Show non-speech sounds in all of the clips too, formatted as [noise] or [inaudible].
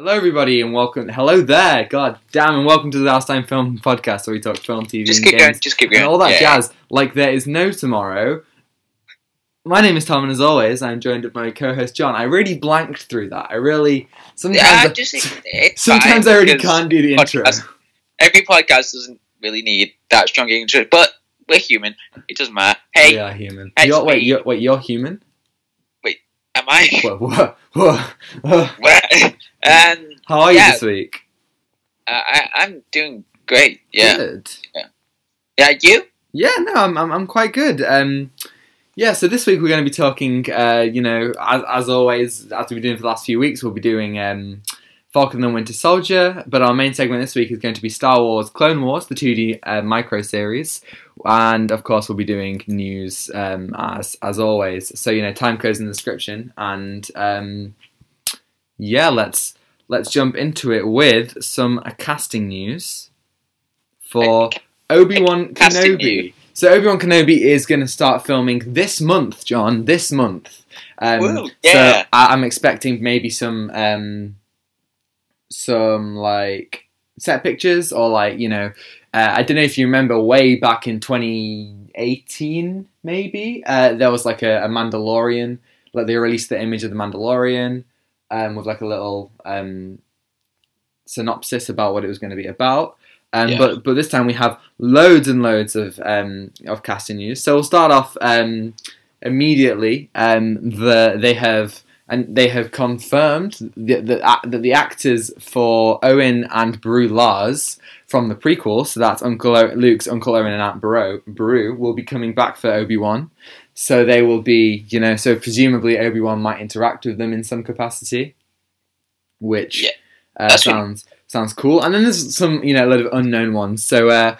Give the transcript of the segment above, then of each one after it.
Hello, everybody, and welcome. Hello there, God damn, and welcome to the Outatime Film Podcast, where we talk film, TV, Just and keep games, going. Just keep going. and all that Yeah. jazz. Like there is no tomorrow. My name is Tom, and as always, I'm joined by my co-host John. I really blanked through that. I really sometimes. Yeah, I, I just [laughs] it's sometimes fine I really because can't do the intro. podcast- Every podcast doesn't really need that strong intro, but we're human. It doesn't matter. Hey, we are human. it's You're, wait, me. you're, wait, you're human? Wait, am I? Whoa, whoa, whoa, whoa. And How are you this week? I, I'm doing great. Yeah. Good. Yeah. You? Yeah, no, I'm, I'm, I'm quite good. Um, yeah, so this week we're going to be talking, uh, you know, as, as always, as we've been doing for the last few weeks, we'll be doing um, Falcon and the Winter Soldier, but our main segment this week is going to be Star Wars Clone Wars, the 2D uh, micro series, and of course we'll be doing news um, as as always. So you know, time codes in the description, and um, yeah, let's let's jump into it with some uh, casting news for Obi Wan Kenobi. news. So Obi Wan Kenobi is going to start filming this month, John. This month. Um, So yeah. I- I'm expecting maybe some um, some like set pictures or like you know uh, I don't know if you remember way back in 2018 maybe uh, there was like a, a Mandalorian like they released the image of the Mandalorian um, with like a little um, synopsis about what it was going to be about. Um, Yeah. But but this time we have loads and loads of um, of casting news. So we'll start off um, immediately. Um, the they have and they have confirmed that the, that the actors for Owen and Beru Lars from the prequel, so that's Uncle o- Luke's Uncle Owen and Aunt Beru, Beru, will be coming back for Obi Wan. So they will be, you know, so presumably Obi Wan might interact with them in some capacity, which Yeah, uh, that's really- sounds sounds cool. And then there's some, you know, a lot of unknown ones. So uh,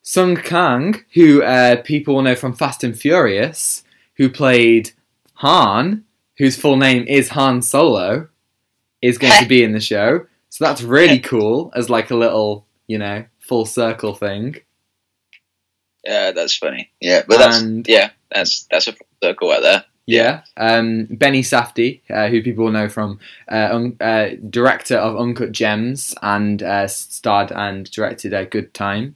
Sung Kang, who uh, people will know from Fast and Furious, who played Han, whose full name is Han Solo, is going to [laughs] be in the show. So that's really cool as like a little, you know, full circle thing. Yeah, that's funny. Yeah, but that's And- yeah, that's that's a circle out there. Yeah. Um, Benny Safdie, uh, who people will know from uh, un- uh, director of Uncut Gems and uh, starred and directed a Good Time,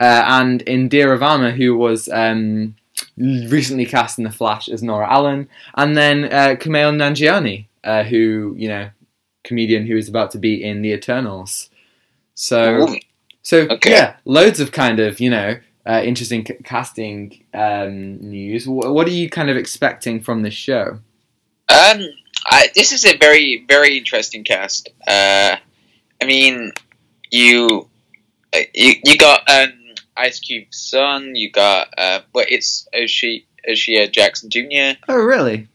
uh, and Indira Varma, who was um, recently cast in The Flash as Nora Allen, and then uh, Kumail Nanjiani, uh, who you know, comedian who is about to be in The Eternals. So. Ooh. So Okay. yeah, loads of kind of you know uh, interesting c- casting um, news. Wh- what are you kind of expecting from this show? Um, I, this is a very very interesting cast. Uh, I mean, you uh, you you got um Ice Cube's son. You got uh, well, it's Oshie O'Shea Jackson Jr. Oh, really?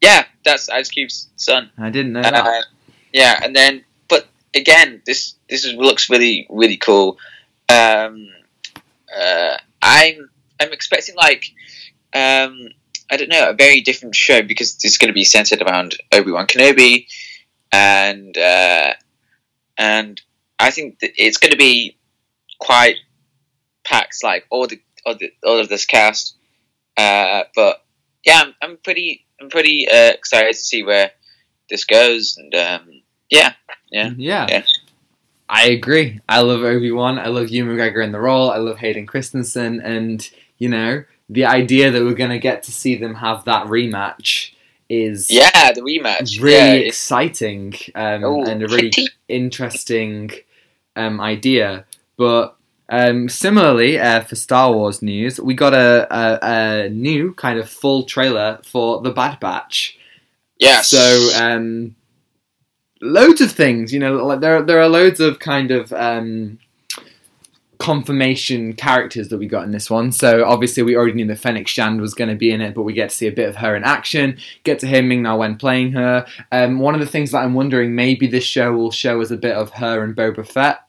Yeah, that's Ice Cube's son. I didn't know Uh, that. yeah, and then but again, this this is, looks really really cool. Um, uh, I'm I'm expecting like um, I don't know a very different show because it's going to be centered around Obi Wan Kenobi, and uh, and I think that it's going to be quite packed like all the all, the, all of this cast. Uh, but yeah, I'm, I'm pretty I'm pretty uh, excited to see where this goes, and um, yeah, yeah. yeah. Yeah. I agree. I love Obi Wan. I love Ewan McGregor in the role. I love Hayden Christensen, and you know the idea that we're gonna get to see them have that rematch is Yeah, the rematch. really yeah, exciting um, Oh, and a really interesting um, idea. But um, similarly, uh, for Star Wars news, we got a, a, a new kind of full trailer for The Bad Batch. yes. So um, loads of things, you know, like there there are loads of kind of um, confirmation characters that we got in this one. So obviously we already knew that Fennec Shand was going to be in it, but we get to see a bit of her in action. Get to hear Ming Na Wen playing her. Um, one of the things that I'm wondering, maybe this show will show us a bit of her and Boba Fett.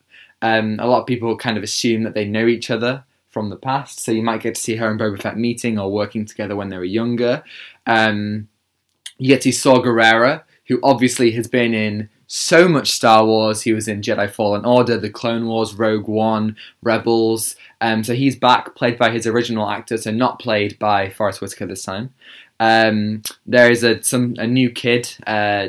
Um, a lot of people kind of assume that they know each other from the past, so you might get to see her and Boba Fett meeting or working together when they were younger. Um, you get to see Saw Gerrera, who obviously has been in so much Star Wars. He was in Jedi Fallen Order, The Clone Wars, Rogue One, Rebels. Um, so he's back, played by his original actor, so not played by Forest Whitaker this time. Um, there is a some a new kid uh,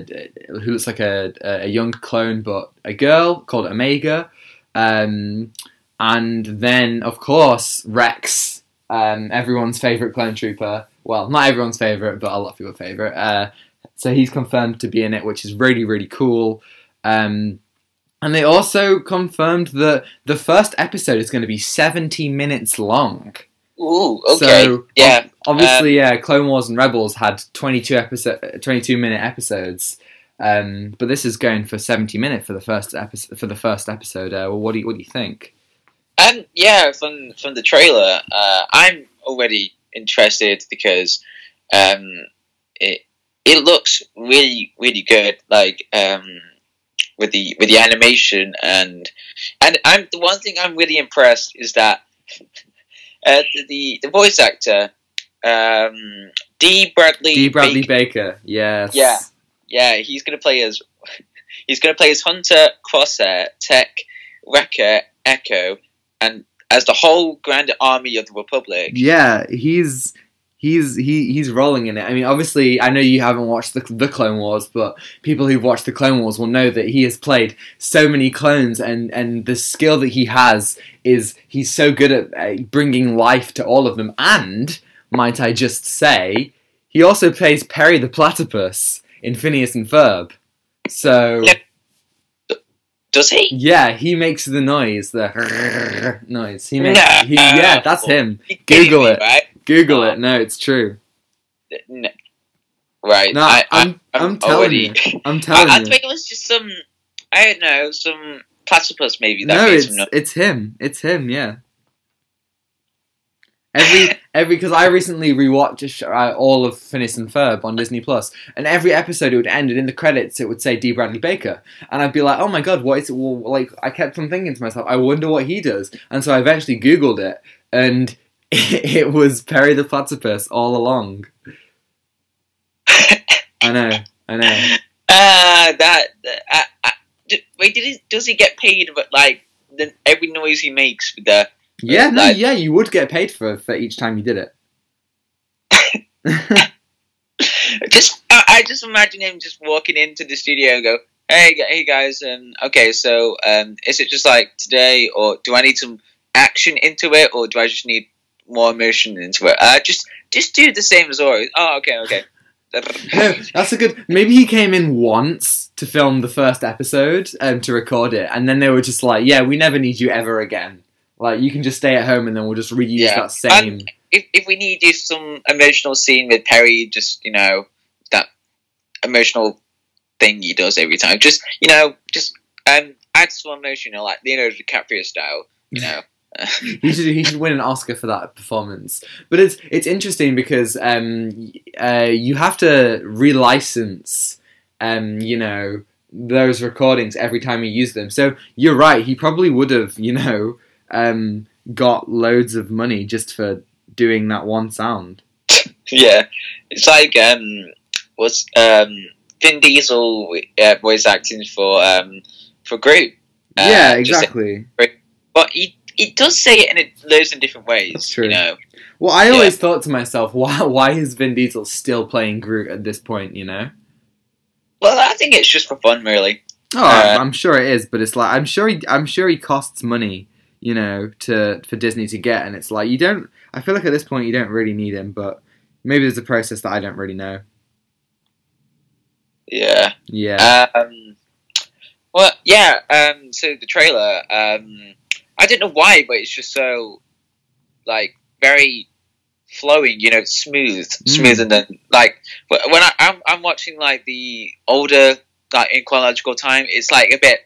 who looks like a, a young clone, but a girl called Omega. Um, and then, of course, Rex, um, everyone's favorite clone trooper. Well, not everyone's favorite, but a lot of people's favorite. Uh, so he's confirmed to be in it, which is really really cool. Um, and they also confirmed that the first episode is going to be 70 minutes long. Ooh, okay. So, yeah. Obviously, yeah, Clone Wars and Rebels had 22 episode, 22 minute episodes. Um, but this is going for 70 minutes for the first episode. For the first episode, uh, well, what do you what do you think? Um, yeah, from from the trailer, uh, I'm already interested because um, it it looks really really good. Like um, with the with the animation and and I'm the one thing I'm really impressed is that [laughs] uh, the the voice actor um, D Bradley D. Bradley Baker, Baker. Yes. Yeah. yeah he's gonna play as [laughs] he's gonna play as Hunter Crosshair Tech Wrecker Echo and as the whole Grand Army of the Republic. Yeah, he's he's he he's rolling in it. I mean, obviously, I know you haven't watched the the Clone Wars, but people who've watched the Clone Wars will know that he has played so many clones, and and the skill that he has is he's so good at uh, bringing life to all of them. And might I just say, he also plays Perry the Platypus in Phineas and Ferb. So. Yeah. Does he? Yeah, he makes the noise, the [laughs] noise. He makes, Nah. he, yeah, that's him. Google it. Right. Google it. No, it's true. No. Right. No, I, I'm, I, I'm, telling already. you. I'm [laughs] I, telling I you. think it was just some. I don't know, some platypus maybe that No, it's it's him. It's him. Yeah. Every [laughs] every because I recently rewatched a sh- uh, all of Phineas and Ferb on Disney Plus, and every episode it would end, and in the credits it would say D. Bradley Baker, and I'd be like, oh my god, what is it? Well, like I kept on thinking to myself, I wonder what he does, and so I eventually Googled it, and [laughs] it was Perry the Platypus all along. I know, I know. [laughs] Ah, that. Uh, uh, wait, did he, does he get paid? But like the, every noise he makes with the. Yeah, no, Like- yeah, you would get paid for for each time you did it. [laughs] Just, I, I just imagine him just walking into the studio and go, "Hey, hey guys, um, okay, so um, is it just like today, or do I need some action into it, or do I just need more emotion into it? Uh, just, just do the same as always. Oh, okay, okay. No, [laughs] [laughs] that's a good. Maybe he came in once to film the first episode um, to record it, and then they were just like, "Yeah, we never need you ever again. Like, you can just stay at home, and then we'll just reuse Yeah. that same." if, if we need you some emotional scene with Perry, just you know that emotional thing he does every time. Just you know, just um, add some emotion, you know, like Leonardo DiCaprio style. You [laughs] know, he should he should win an Oscar for that performance. But it's it's interesting because um, uh, you have to relicense, um, you know, those recordings every time you use them. So you're right. He probably would have, you know, um, got loads of money just for doing that one sound. yeah, it's like um, was um, Vin Diesel uh, voice acting for um for Groot. Uh, yeah, just- exactly. but he he does say it in a, loads of different ways. That's true. You know, Well, I always thought to myself, [laughs] why why is Vin Diesel still playing Groot at this point? You know. well, I think it's just for fun, really. Oh, Uh, I'm sure it is, but it's like I'm sure he I'm sure he costs money, you know, to for Disney to get, and it's like you don't. I feel like at this point you don't really need him, but maybe there's a process that I don't really know. Yeah. Yeah, Um, well, yeah. Um, so the trailer, um, I don't know why, but it's just so like very flowing. You know, smooth, hmm. smoother than like when I, I'm I'm watching like the older like in chronological time. It's like a bit.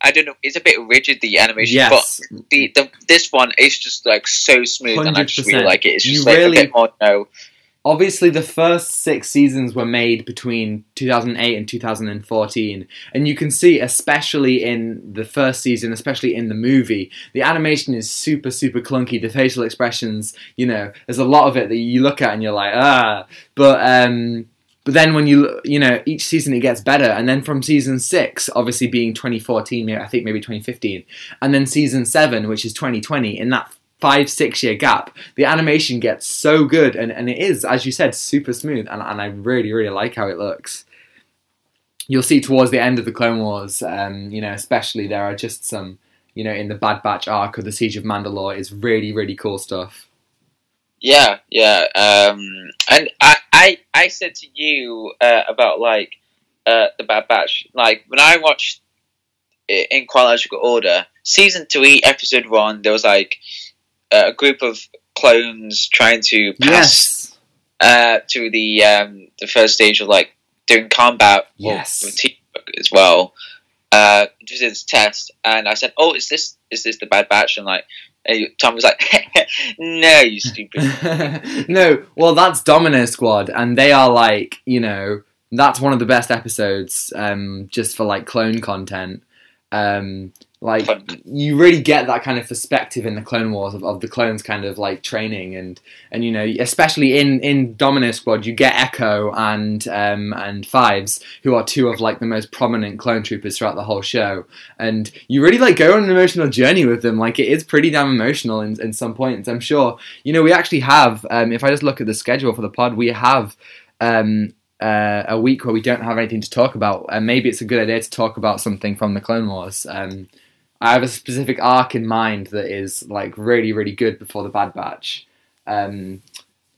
I don't know. It's a bit rigid the animation, yes, but the, the this one is just like so smooth, and I just really like it. It's You just like really- a bit more, you know, obviously the first six seasons were made between 2008 and 2014 and you can see especially in the first season especially in the movie the animation is super super clunky. The facial expressions you know there's a lot of it that you look at and you're like ah. But um but then when you you know each season it gets better and then from season 6 obviously being 2014 I think maybe 2015 and then season 7 which is 2020 in that five six year gap the animation gets so good and, and it is as you said super smooth and, and i really really like how it looks you'll see towards the end of the clone wars um, you know especially there are just some you know in the bad batch arc of the siege of mandalore is really really cool stuff Yeah, yeah. Um, and I, I, I said to you uh, about like uh, the Bad Batch. Like when I watched in chronological order, season three, episode one, there was like a group of clones trying to pass yes uh, to the um, the first stage of like doing combat Yes. with teamwork as well. Uh, just this test, and I said, "Oh, is this is this the Bad Batch?" And like, and Tom was like, [laughs] "No, you stupid." [laughs] no, well, that's Domino Squad, and they are like, you know, that's one of the best episodes, um, just for like clone content. Um, like, you really get that kind of perspective in the Clone Wars of, of the clones kind of like training, and and you know, especially in in Domino Squad, you get Echo and um and Fives, who are two of like the most prominent clone troopers throughout the whole show, and you really like go on an emotional journey with them. Like, it is pretty damn emotional in in some points. I'm sure you know, we actually have, um, if I just look at the schedule for the pod, we have um, uh, a week where we don't have anything to talk about, and maybe it's a good idea to talk about something from the Clone Wars. Um, I have a specific arc in mind that is like really, really good before the Bad Batch. Um,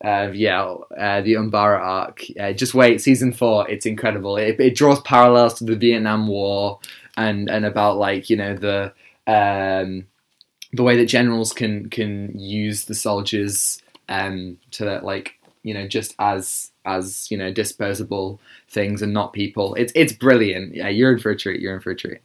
uh, yeah, uh, the Umbara arc. Uh, just wait, season four. It's incredible. It, it draws parallels to the Vietnam War and and about like you know the um, the way that generals can can use the soldiers um, to like you know just as as you know disposable things and not people. It's it's brilliant. Yeah, you're in for a treat. You're in for a treat.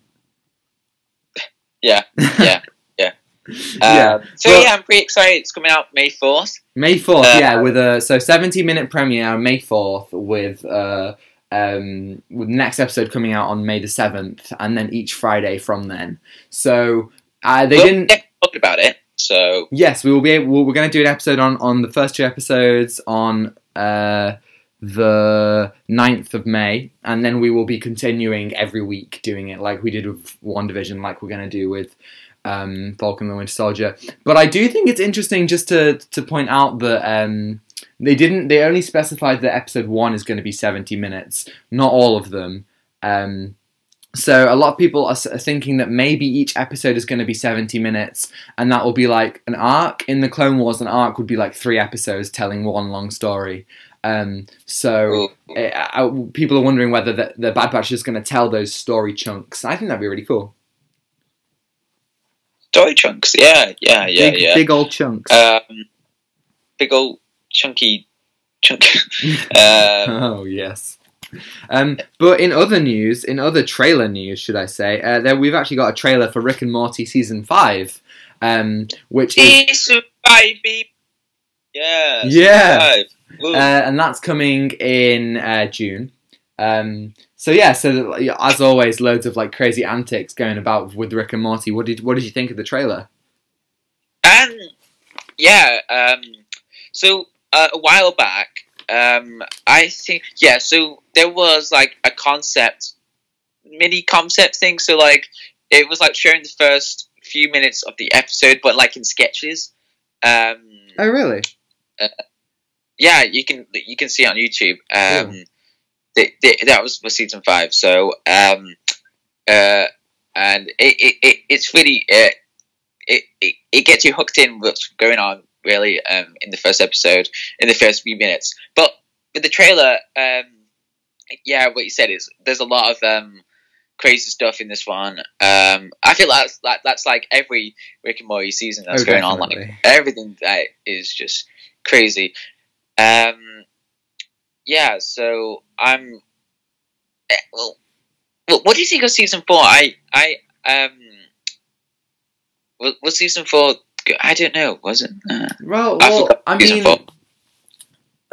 Yeah, [laughs] yeah, yeah. yeah. Um, so Well- yeah, I'm pretty excited. It's coming out May fourth. May fourth, Uh, yeah, with a so seventy minute premiere on May fourth with uh um with the next episode coming out on May the seventh, and then each Friday from then. So uh, they We'll didn't. get talking about it. So Yes, we will be. Able, we're going to do an episode on on the first two episodes on uh the 9th of May, and then we will be continuing every week doing it like we did with WandaVision, like we're going to do with um, Falcon the Winter Soldier. But I do think it's interesting just to to point out that um, they didn't. They only specified that episode one is going to be 70 minutes, not all of them. Um, so a lot of people are thinking that maybe each episode is going to be 70 minutes, and that will be like an arc. In the Clone Wars, an arc would be like three episodes telling one long story. Um, so ooh, uh, uh, people are wondering whether the, the Bad Batch is going to tell those story chunks. I think that'd be really cool. story chunks. Yeah, yeah, yeah, big, yeah. big old chunks. Um, big old chunky chunk. [laughs] um, oh yes. Um, but in other news, in other trailer news, should I say, uh, there we've actually got a trailer for Rick and Morty season five, um, which is five. Yeah. Yeah. five. Uh, and that's coming in uh, June. Um, so yeah, so as always, loads of like crazy antics going about with Rick and Morty. What did what did you think of the trailer? And yeah, um, so uh, a while back, um, I think yeah, so there was like a concept, mini concept thing. So like it was like showing the first few minutes of the episode, but like in sketches. Um, Oh really? Yeah, you can you can see it on YouTube. Um, Cool. th- th- that was for season five. So um, uh, and it, it, it it's really uh, it, it it gets you hooked in what's going on really um, in the first episode in the first few minutes. But with the trailer, um, yeah, what you said is there's a lot of um, crazy stuff in this one. Um, I feel that's that, that's like every Rick and Morty season that's Oh, going on. Like everything that is just crazy. Um, yeah, so I'm. eh, Well, what, do you think of season four? I I um. Was, was season four? I don't know. Was it? Uh, Well, I well, forgot I mean, four.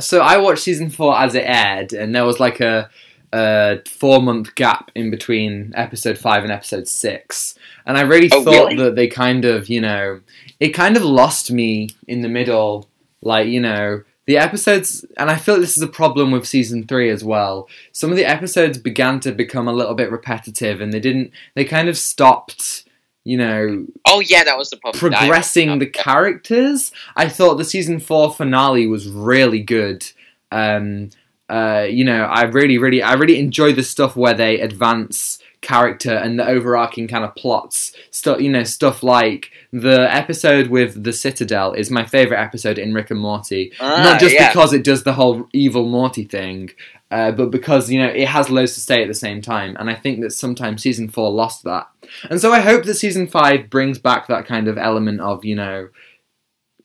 so I watched season four as it aired, and there was like a, a four month gap in between episode five and episode six, and I really Oh, thought really? that they kind of, you know, it kind of lost me in the middle, like you know. The episodes, and I feel like this is a problem with season three as well. Some of the episodes began to become a little bit repetitive, and they didn't. They kind of stopped, you know, Oh yeah, that was the problem. Progressing the characters. I thought the season four finale was really good. Um, uh, you know, I really, really, I really enjoy the stuff where they advance character and the overarching kind of plots. Stuff, you know, stuff like the episode with the Citadel is my favorite episode in Rick and Morty. Ah, Not just yeah. because it does the whole evil Morty thing. Uh, but because you know it has loads to say at the same time, and I think that sometimes season four lost that, and so I hope that season five brings back that kind of element of you know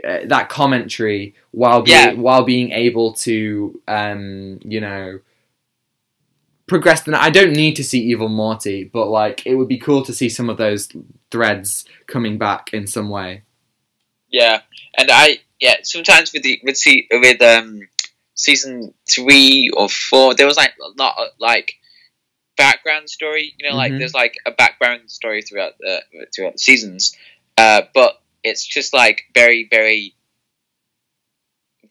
uh, that commentary while being Yeah. while being able to um, you know progress. The I don't need to see evil Morty, but like it would be cool to see some of those threads coming back in some way. Yeah, and I yeah sometimes with the with see with um season three or four there was like a lot of like background story. You know, like Mhm. there's like a background story throughout the throughout the seasons, uh, but it's just like very very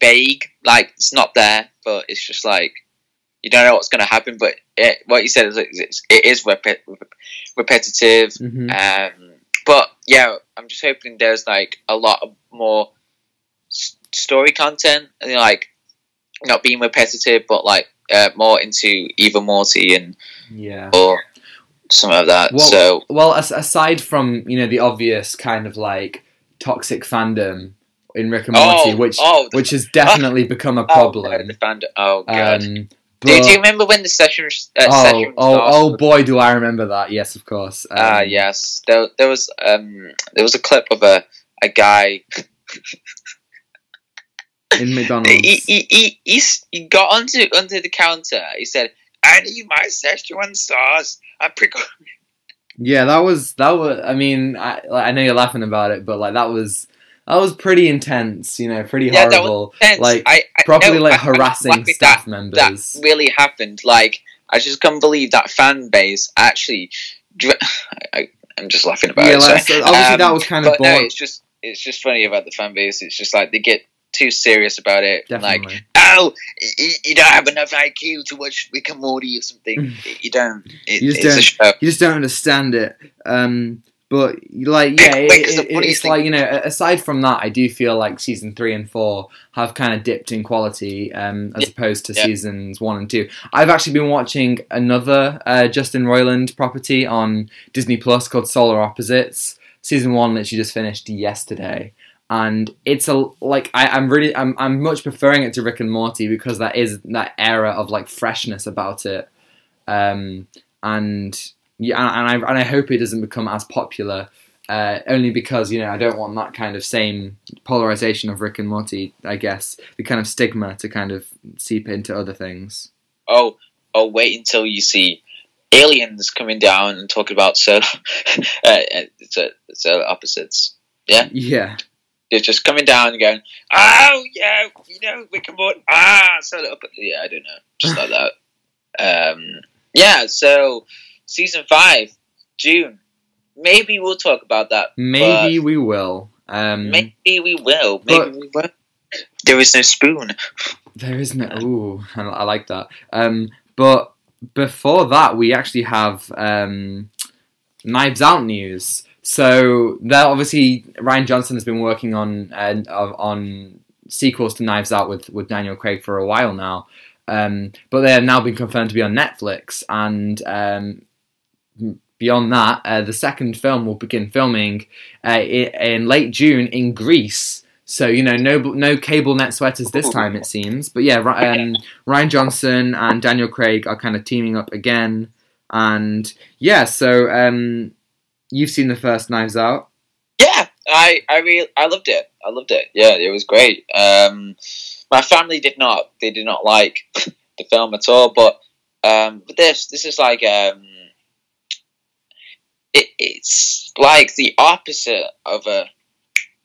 vague. Like it's not there, but it's just like you don't know what's going to happen. But it, what you said is it's, it is repet- repetitive. Mm-hmm. Um, but yeah, I'm just hoping there's like a lot of more s- story content, and you know, like not being repetitive, but like uh, more into Evil Morty and Yeah. or some of that. Well- so Well, as- aside from you know the obvious kind of like toxic fandom in Rick and Morty, oh, which oh, the, which has [laughs] definitely become a oh, problem. the fandom. Oh god. Um, but- do you remember when the Szechuan? Uh, oh, Szechuan oh, oh boy, do I remember that? Yes, of course. Um, Ah, yes. There, there was um, there was a clip of a a guy. [laughs] in [laughs] McDonald's. he, he, he, he, he got onto onto the counter. He said, "I need my Szechuan sauce." I prick. [laughs] Yeah, that was that was. I mean, I like, I know you're laughing about it, but like that was that was pretty intense. You know, pretty Yeah, horrible. Like, Like I, I, properly no, like I- harassing staff that, members. that really happened. Like, I just can't believe that fan base actually. [sighs] I, I'm just laughing about yeah, it. like, so obviously Um, that was kind of but no, it's just it's just funny about the fan base. It's just like they get too serious about it. Like, Definitely. oh, you, you don't have enough IQ to watch Rick and Morty or something. [laughs] you don't. It, You just it's don't. show. you just don't understand it. Um, but like, yeah, it, it- it's like you know. Aside from that, I do feel like season three and four have kind of dipped in quality, um, as Yeah. opposed to Yeah. seasons one and two. I've actually been watching another uh, Justin Roiland property on Disney Plus called Solar Opposites. Season one literally just finished yesterday. And it's a like I, I'm really I'm I'm much preferring it to Rick and Morty because that is that era of like freshness about it. Um, and yeah, and I and I hope it doesn't become as popular. Uh, only because you know I don't want that kind of same polarization of Rick and Morty. I guess the kind of stigma to kind of seep into other things. Oh, oh, wait until you see aliens coming down and talking about solar, [laughs] uh, uh, so- solar opposites. Yeah, Yeah. They're just coming down and going, oh, yeah, you know, Rick and Morty, ah, opposites. Yeah, I don't know. Just like [laughs] that. Um, yeah, so season five, June. Maybe we'll talk about that. maybe we will. Um, Maybe we will. Maybe we will. There is no spoon. There is no. Ooh, I, I like that. Um, but before that, we actually have um, Knives Out news. So there, obviously, Rian Johnson has been working on uh, on sequels to Knives Out with with Daniel Craig for a while now. Um, but they have now been confirmed to be on Netflix, and um, beyond that, uh, the second film will begin filming uh, in late June in Greece. So you know, no no cable knit sweaters this time it seems. But yeah, um, Rian Johnson and Daniel Craig are kind of teaming up again, and yeah. So um, you've seen the first Knives Out. Yeah, I I really I loved it. I loved it. Yeah, it was great. Um, my family did not. They did not like [laughs] the film at all. But um, but this this is like um, it, it's like the opposite of a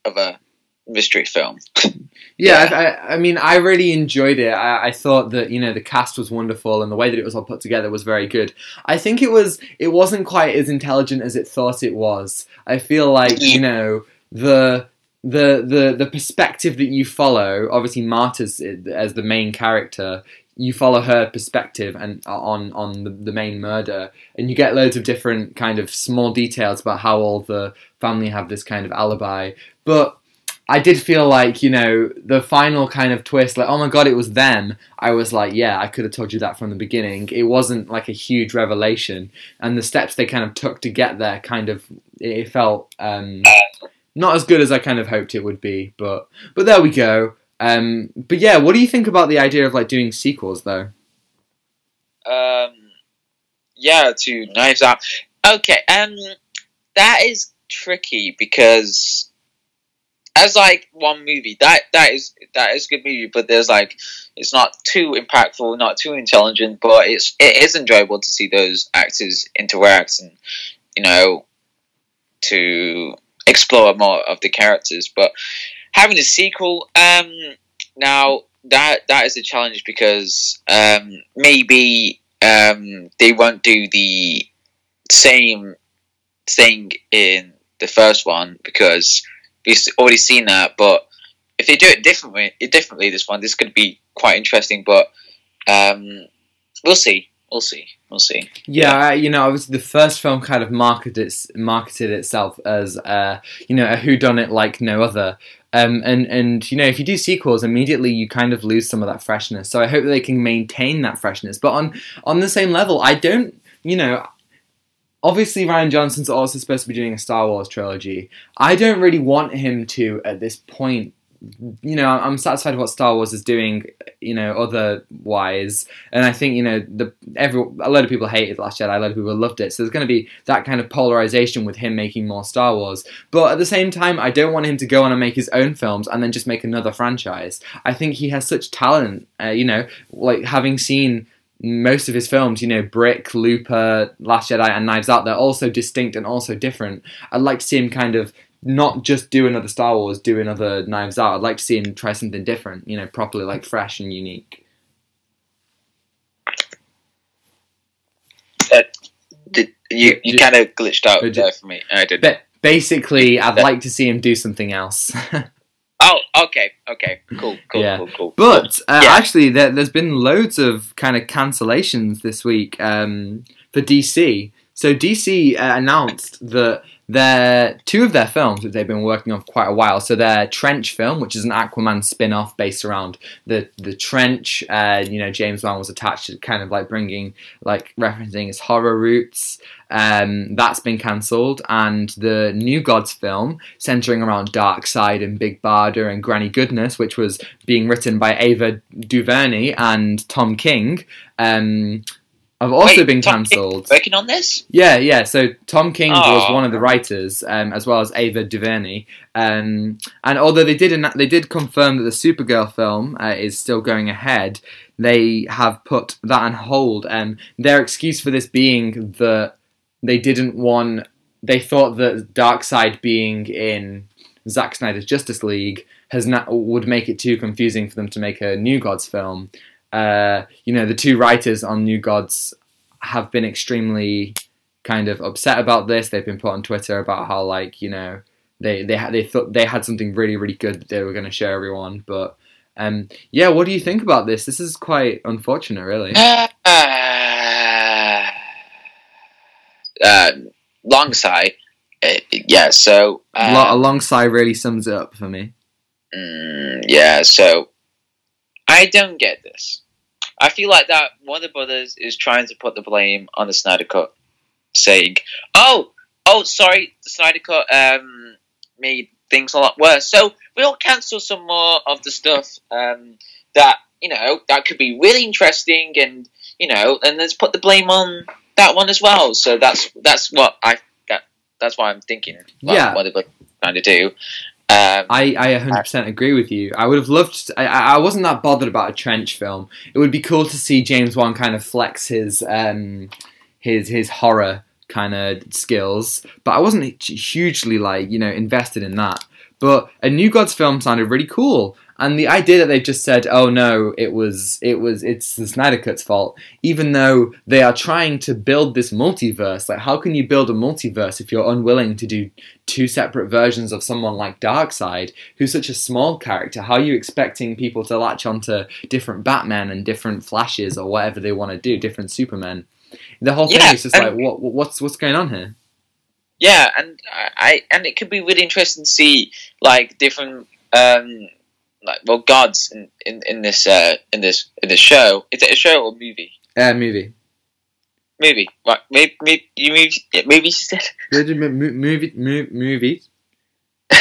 of a mystery film. [laughs] Yeah, Yeah. I, I, mean, I really enjoyed it. I, I thought that you know the cast was wonderful and the way that it was all put together was very good. I think it was it wasn't quite as intelligent as it thought it was. I feel like you know the the the the perspective that you follow. Obviously, Marta's eh, as the main character. You follow her perspective and on on the, the main murder, and you get loads of different kind of small details about how all the family have this kind of alibi. But I did feel like you know the final kind of twist, like oh my god, it was them. I was like, yeah, I could have told you that from the beginning. It wasn't like a huge revelation, and the steps they kind of took to get there, kind of, it felt um, not as good as I kind of hoped it would be. But but there we go. Um, but yeah, what do you think about the idea of like doing sequels though? Um, yeah, to Knives Out. Okay, um, that is tricky because as like one movie, that that is that is a good movie, but there's like it's not too impactful, not too intelligent, but it's it is enjoyable to see those actors interact and you know to explore more of the characters. But having a sequel, um, now that that is a challenge because um, maybe um, they won't do the same thing in the first one because we've already seen that. But if they do it differently, differently this one, this could be quite interesting. But um, we'll see. We'll see. We'll see. Yeah, you know, obviously the first film kind of marketed marketed itself as uh, you know a whodunit like no other. Um, and and you know if you do sequels immediately you kind of lose some of that freshness so i hope they can maintain that freshness but on on the same level i don't you know obviously Rian Johnson's also supposed to be doing a Star Wars trilogy. I don't really want him to at this point. You know, I'm satisfied with what Star Wars is doing. You know, otherwise, and I think you know the every a lot of people hated Last Jedi, a lot of people loved it. So there's going to be that kind of polarization with him making more Star Wars. But at the same time, I don't want him to go on and make his own films and then just make another franchise. I think he has such talent. Uh, you know, like having seen most of his films, you know, Brick, Looper, Last Jedi, and Knives Out, they're also distinct and also different. I'd like to see him kind of not just do another Star Wars, do another Knives Out. I'd like to see him try something different, you know, properly like fresh and unique. Uh, did, you you kind of glitched out there for me. I did. But basically, I'd like to see him do something else. [laughs] Oh, okay, okay, cool, cool, yeah. cool, cool. But uh, yeah. actually, there, has been loads of kind of cancellations this week um, for DC. So DC uh, announced that their two of their films that they've been working on for quite a while. So their Trench film, which is an Aquaman spin-off based around the the Trench. Uh, you know, James Wan was attached to kind of like bringing like referencing his horror roots. Um, that's been cancelled, and the New Gods film, centering around Darkseid and Big Barda and Granny Goodness, which was being written by Ava DuVernay and Tom King, um, have also Wait, been cancelled. Working on this? Yeah, yeah. So Tom King oh. was one of the writers, um, as well as Ava DuVernay. Um, and although they did they did confirm that the Supergirl film uh, is still going ahead, they have put that on hold. And um, their excuse for this being that they didn't want. They thought that Darkseid being in Zack Snyder's Justice League has not would make it too confusing for them to make a New Gods film. Uh, you know, the two writers on New Gods have been extremely kind of upset about this. They've been put on Twitter about how like you know they they they thought they had something really really good that they were going to show everyone, but um, yeah, what do you think about this? This is quite unfortunate, really. uh, long sigh. Uh, yeah, so uh, a long sigh really sums it up for me. Mm, yeah, so I don't get this. I feel like that Warner Brothers is trying to put the blame on the Snyder Cut, saying, "Oh, oh, sorry, the Snyder Cut um, made things a lot worse, so we'll cancel some more of the stuff um, that you know that could be really interesting, and you know, and let's put the blame on that one as well. So that's that's what I that that's what I'm thinking. yeah, what they're trying to do. Um, I, I 100% agree with you. I would have loved. To, I, I wasn't that bothered about a trench film. It would be cool to see James Wan kind of flex his um, his his horror kind of skills, but I wasn't hugely like you know invested in that. But a New Gods film sounded really cool, And the idea that they've just said, "Oh no, it was it was it's the Snyder Cut's fault," even though they are trying to build this multiverse. Like, how can you build a multiverse if you're unwilling to do two separate versions of someone like Darkseid, who's such a small character? How are you expecting people to latch onto different Batman and different Flashes or whatever they want to do, different Supermen? The whole thing Yeah, is just like, what what's what's going on here? Yeah, and I I- and it could be really interesting to see like different um like well gods in in, in this uh in this in this show. Is it a show or movie? Uh, movie. Movie. Right? Maybe, maybe you movie yeah, movie. She said. [laughs] Good mo- mo- movie, movies. [laughs]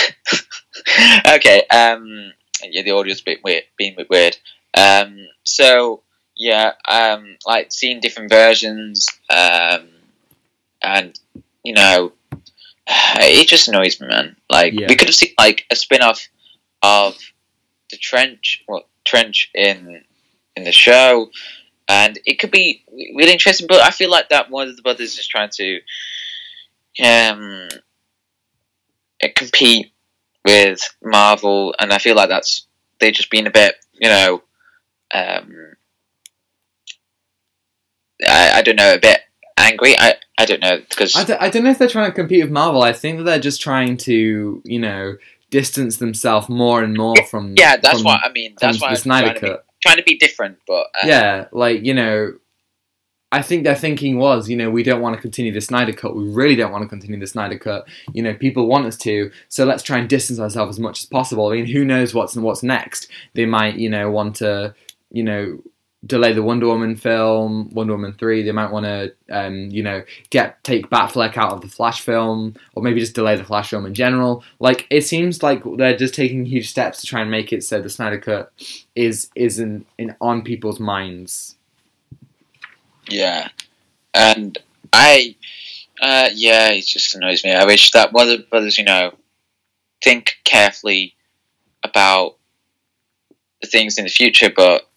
okay. Um. Yeah, the audio's a bit weird, being a bit weird. Um. So yeah. Um. Like seeing different versions. Um. And you know, [sighs] it just annoys me, man. Like Yeah. we could have seen like a spin off of the trench, well, trench in in the show, and it could be really interesting. But I feel like that Warner Brothers is trying to um uh, compete with Marvel, and I feel like that's they're just being a bit, you know, um, I, I don't know, a bit angry. I I don't know because I I don't know if they're trying to compete with Marvel. I think that they're just trying to, you know, distance themselves more and more from. yeah, that's from, what I mean. That's why the I'm Snyder trying to, be, trying to be different, but uh, Yeah, like you know, I think their thinking was, you know, we don't want to continue the Snyder Cut. We really don't want to continue the Snyder Cut. You know, people want us to, so let's try and distance ourselves as much as possible. I mean, who knows what's what's next? They might, you know, want to, you know, delay the Wonder Woman film, Wonder Woman three. They might want to, um, you know, get take Batfleck out of the Flash film, or maybe just delay the Flash film in general. Like it seems like they're just taking huge steps to try and make it so the Snyder Cut is isn't in on people's minds. Yeah, and I, uh, yeah, it just annoys me. I wish that the brothers, you know, think carefully about the things in the future, but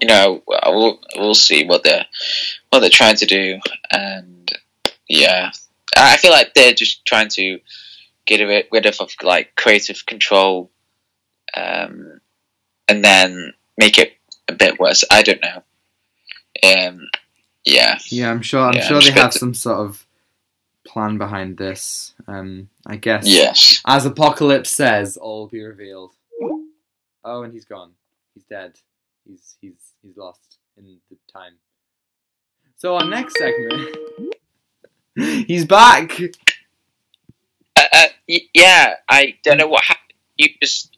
you know, we'll we'll see what they're what they're trying to do, and yeah, I feel like they're just trying to get rid of, of like creative control, um, and then make it a bit worse. I don't know. Um, yeah, Yeah, I'm sure. I'm Yeah, sure I'm they have gonna- some sort of plan behind this. Um, I guess. yes. As Apocalypse says, all will be revealed. Oh, and he's gone. He's dead. He's he's he's lost in the time. So our next segment, [laughs] he's back. Uh, uh, y- yeah, I don't know what happened. You just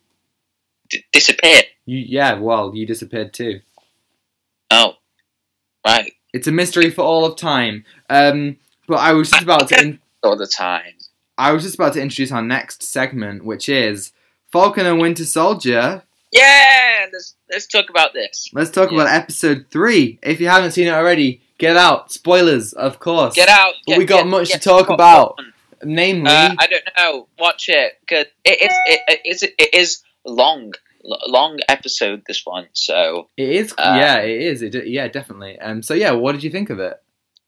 d- disappeared. You, yeah, well, you disappeared too. Oh, right. It's a mystery for all of time. Um, but I was just about to. [laughs] In- All the time. I was just about to introduce our next segment, which is Falcon and Winter Soldier. Yeah, let's let's talk about this. Let's talk Yeah. about episode three. If you haven't seen it already, get out. Spoilers, of course. Get out. But get- we got get- much to talk about. popcorn. Namely, Uh, I don't know. Watch it. Good. It is. It, it is. It is long. Long episode. This one. So. it is. uh, yeah, it is. It, yeah, definitely. Um. So yeah, what did you think of it?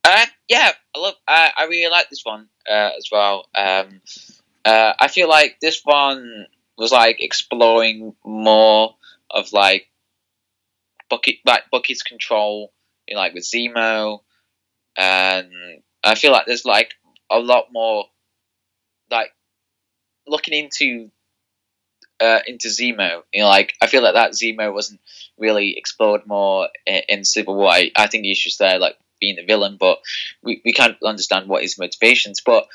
Uh, yeah, I love. I I really like this one uh, as well. Um, uh, I feel like this one was like exploring more of like Bucky, like Bucky's control, you know, like with Zemo, and I feel like there's like a lot more, like looking into. Uh, into Zemo, you know, like I feel like that Zemo wasn't really explored more in, in Civil War. I, I think he's just there, like being the villain, but we, we can't understand what his motivations. But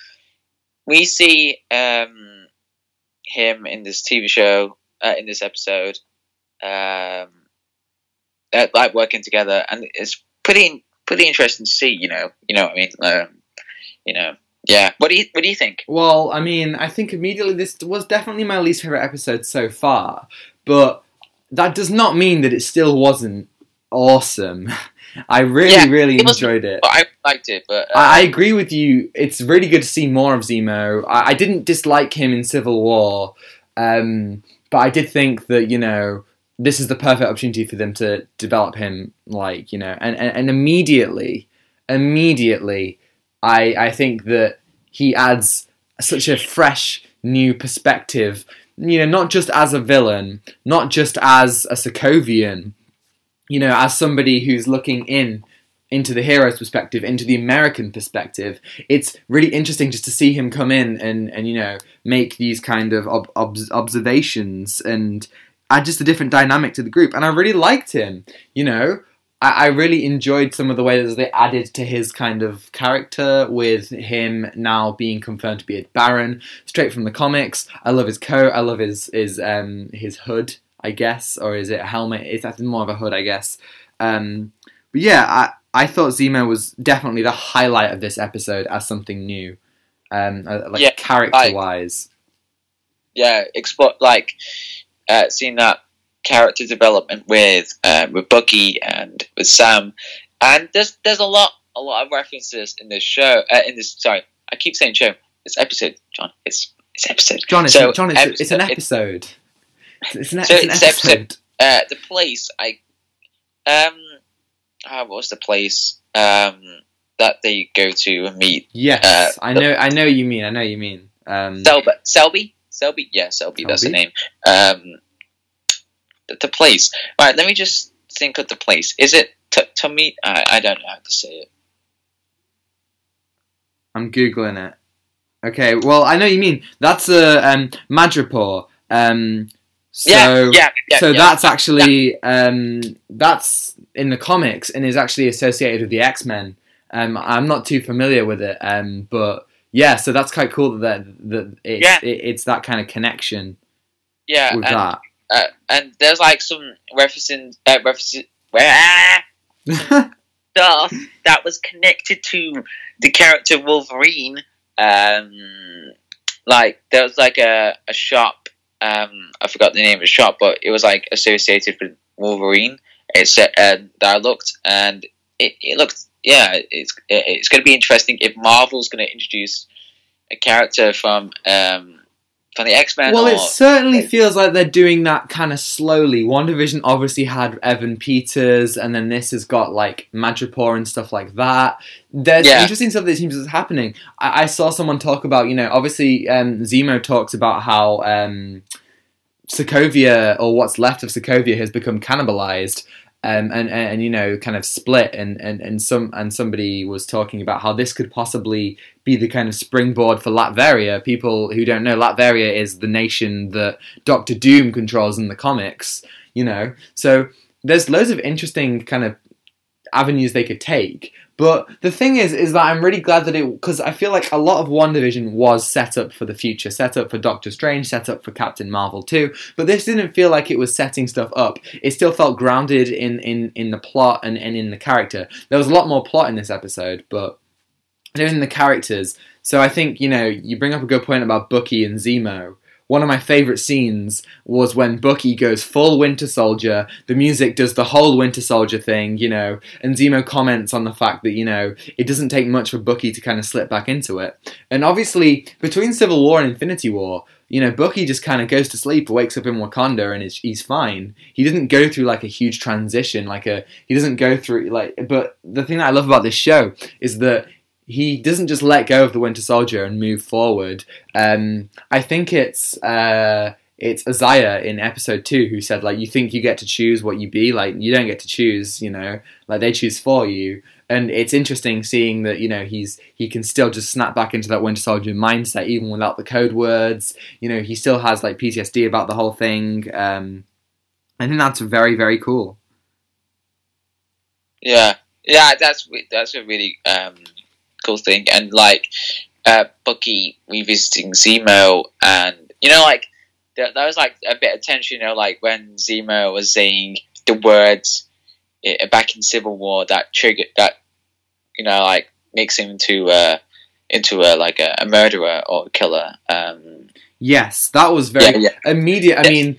we see um, him in this TV show, uh, in this episode, um, like working together, and it's pretty pretty interesting to see. You know, you know what I mean. Um, you know, yeah. What do you what do you think? Well, I mean, I think immediately this was definitely my least favorite episode so far, but that does not mean that it still wasn't awesome. [laughs] I really, Yeah, really it enjoyed it. I liked it, but uh, I, I agree with you. It's really good to see more of Zemo. I, I didn't dislike him in Civil War, um, but I did think that you know this is the perfect opportunity for them to develop him. Like you know, and and, and immediately, immediately, I I think that he adds such a fresh new perspective you know, not just as a villain, not just as a Sokovian, you know, as somebody who's looking in into the hero's perspective, into the American perspective. It's really interesting just to see him come in and, and you know, make these kind of ob- ob- observations and add just a different dynamic to the group. And I really liked him, you know. I, I really enjoyed some of the ways they added to his kind of character with him now being confirmed to be a Baron, straight from the comics. I love his coat. I love his his um his hood, I guess, or is it a helmet? It's more of a hood, I guess. Um, but yeah, I I thought Zemo was definitely the highlight of this episode as something new, um, uh, like Yeah, character wise. yeah, explore like uh, seeing that character development with uh, with Bucky and with Sam, and there's there's a lot a lot of references in this show. Uh, in this, sorry, I keep saying show. It's episode, John. It's it's episode. John, it's, So, John, it's, it's an episode- episode. It's an, So it's an episode. Uh, the place I um, ah, what was the place um that they go to and meet? Yes, Uh, I know. I know what you mean. I know what you mean. Um, Selby, Selby, Selby, yeah, Selby. That's the name. Um, the, the place. Right, let me just think of the place. Is it to, to meet? I, I don't know how to say it. I'm googling it. Okay, well, I know what you mean. That's a um, Madripoor. Um, so, yeah, yeah, yeah. so yeah. that's actually um, that's in the comics and is actually associated with the X Men. Um, I'm not too familiar with it, um, but yeah, so that's quite cool that that it's, Yeah. it, it's that kind of connection yeah, with and, that. uh, and there's like some referencing uh, references [laughs] ah, stuff that was connected to the character Wolverine. Um, like there was like a, a shop. Um, I forgot the name of the shop, but it was like associated with Wolverine. It's uh, that I looked, and it, it looked yeah. It's it's going to be interesting if Marvel's going to introduce a character from um, from the X Men. Well, it certainly feels like they're doing that kind of slowly. WandaVision obviously had Evan Peters, and then this has got like Madripoor and stuff like that. There's Yeah. interesting stuff that seems is happening. I-, I saw someone talk about, you know, obviously um, Zemo talks about how um, Sokovia or what's left of Sokovia has become cannibalized. Um, and, and, and you know kind of split and, and, and some and somebody was talking about how this could possibly be the kind of springboard for Latveria. People who don't know, Latveria is the nation that Doctor Doom controls in the comics. You know, so there's loads of interesting kind of avenues they could take. But the thing is, is that I'm really glad that it because I feel like a lot of WandaVision was set up for the future, set up for Doctor Strange, set up for Captain Marvel too. But this didn't feel like it was setting stuff up. It still felt grounded in in in the plot and, and in the character. There was a lot more plot in this episode, but it was in the characters. So I think you know you bring up a good point about Bucky and Zemo. One of my favorite scenes was when Bucky goes full Winter Soldier. The music does the whole Winter Soldier thing, you know, and Zemo comments on the fact that you know it doesn't take much for Bucky to kind of slip back into it. And obviously, between Civil War and Infinity War, you know, Bucky just kind of goes to sleep, wakes up in Wakanda, and is, he's fine. He doesn't go through like a huge transition, like a he doesn't go through like. But the thing that I love about this show is that he doesn't just let go of the Winter Soldier and move forward. Um, I think it's uh, it's Isaiah in episode two who said like, "You think you get to choose what you be? Like, you don't get to choose. You know, like they choose for you." And it's interesting seeing that you know he's he can still just snap back into that Winter Soldier mindset even without the code words. You know, he still has like PTSD about the whole thing. Um, I think that's very very cool. Yeah, yeah, that's that's a really um, thing, and like uh, Bucky revisiting Zemo, and you know, like there, there was like a bit of tension, you know, like when Zemo was saying the words eh, back in Civil War that triggered that, you know, like makes him into uh, into a like a, a murderer or a killer. Um, Yes, that was very yeah, yeah, immediate. I Yes. mean,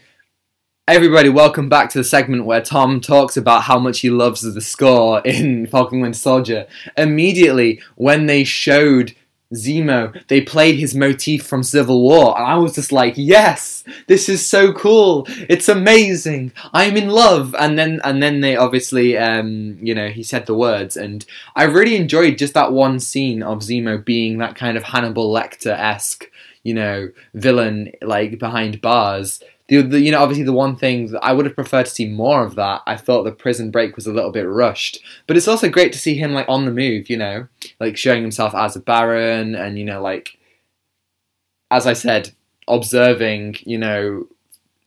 everybody, welcome back to the segment where Tom talks about how much he loves the score in [laughs] Falcon Winter Soldier. Immediately, when they showed Zemo, they played his motif from Civil War, and I was just like, yes, this is so cool. It's amazing. I'm in love. And then, and then they obviously, um, you know, he said the words, and I really enjoyed just that one scene of Zemo being that kind of Hannibal Lecter esque, you know, villain like behind bars the, the, you know obviously the one thing that I would have preferred to see more of that. I thought the prison break was a little bit rushed, but it's also great to see him like on the move. You know, like showing himself as a baron, and you know, like as I said, observing you know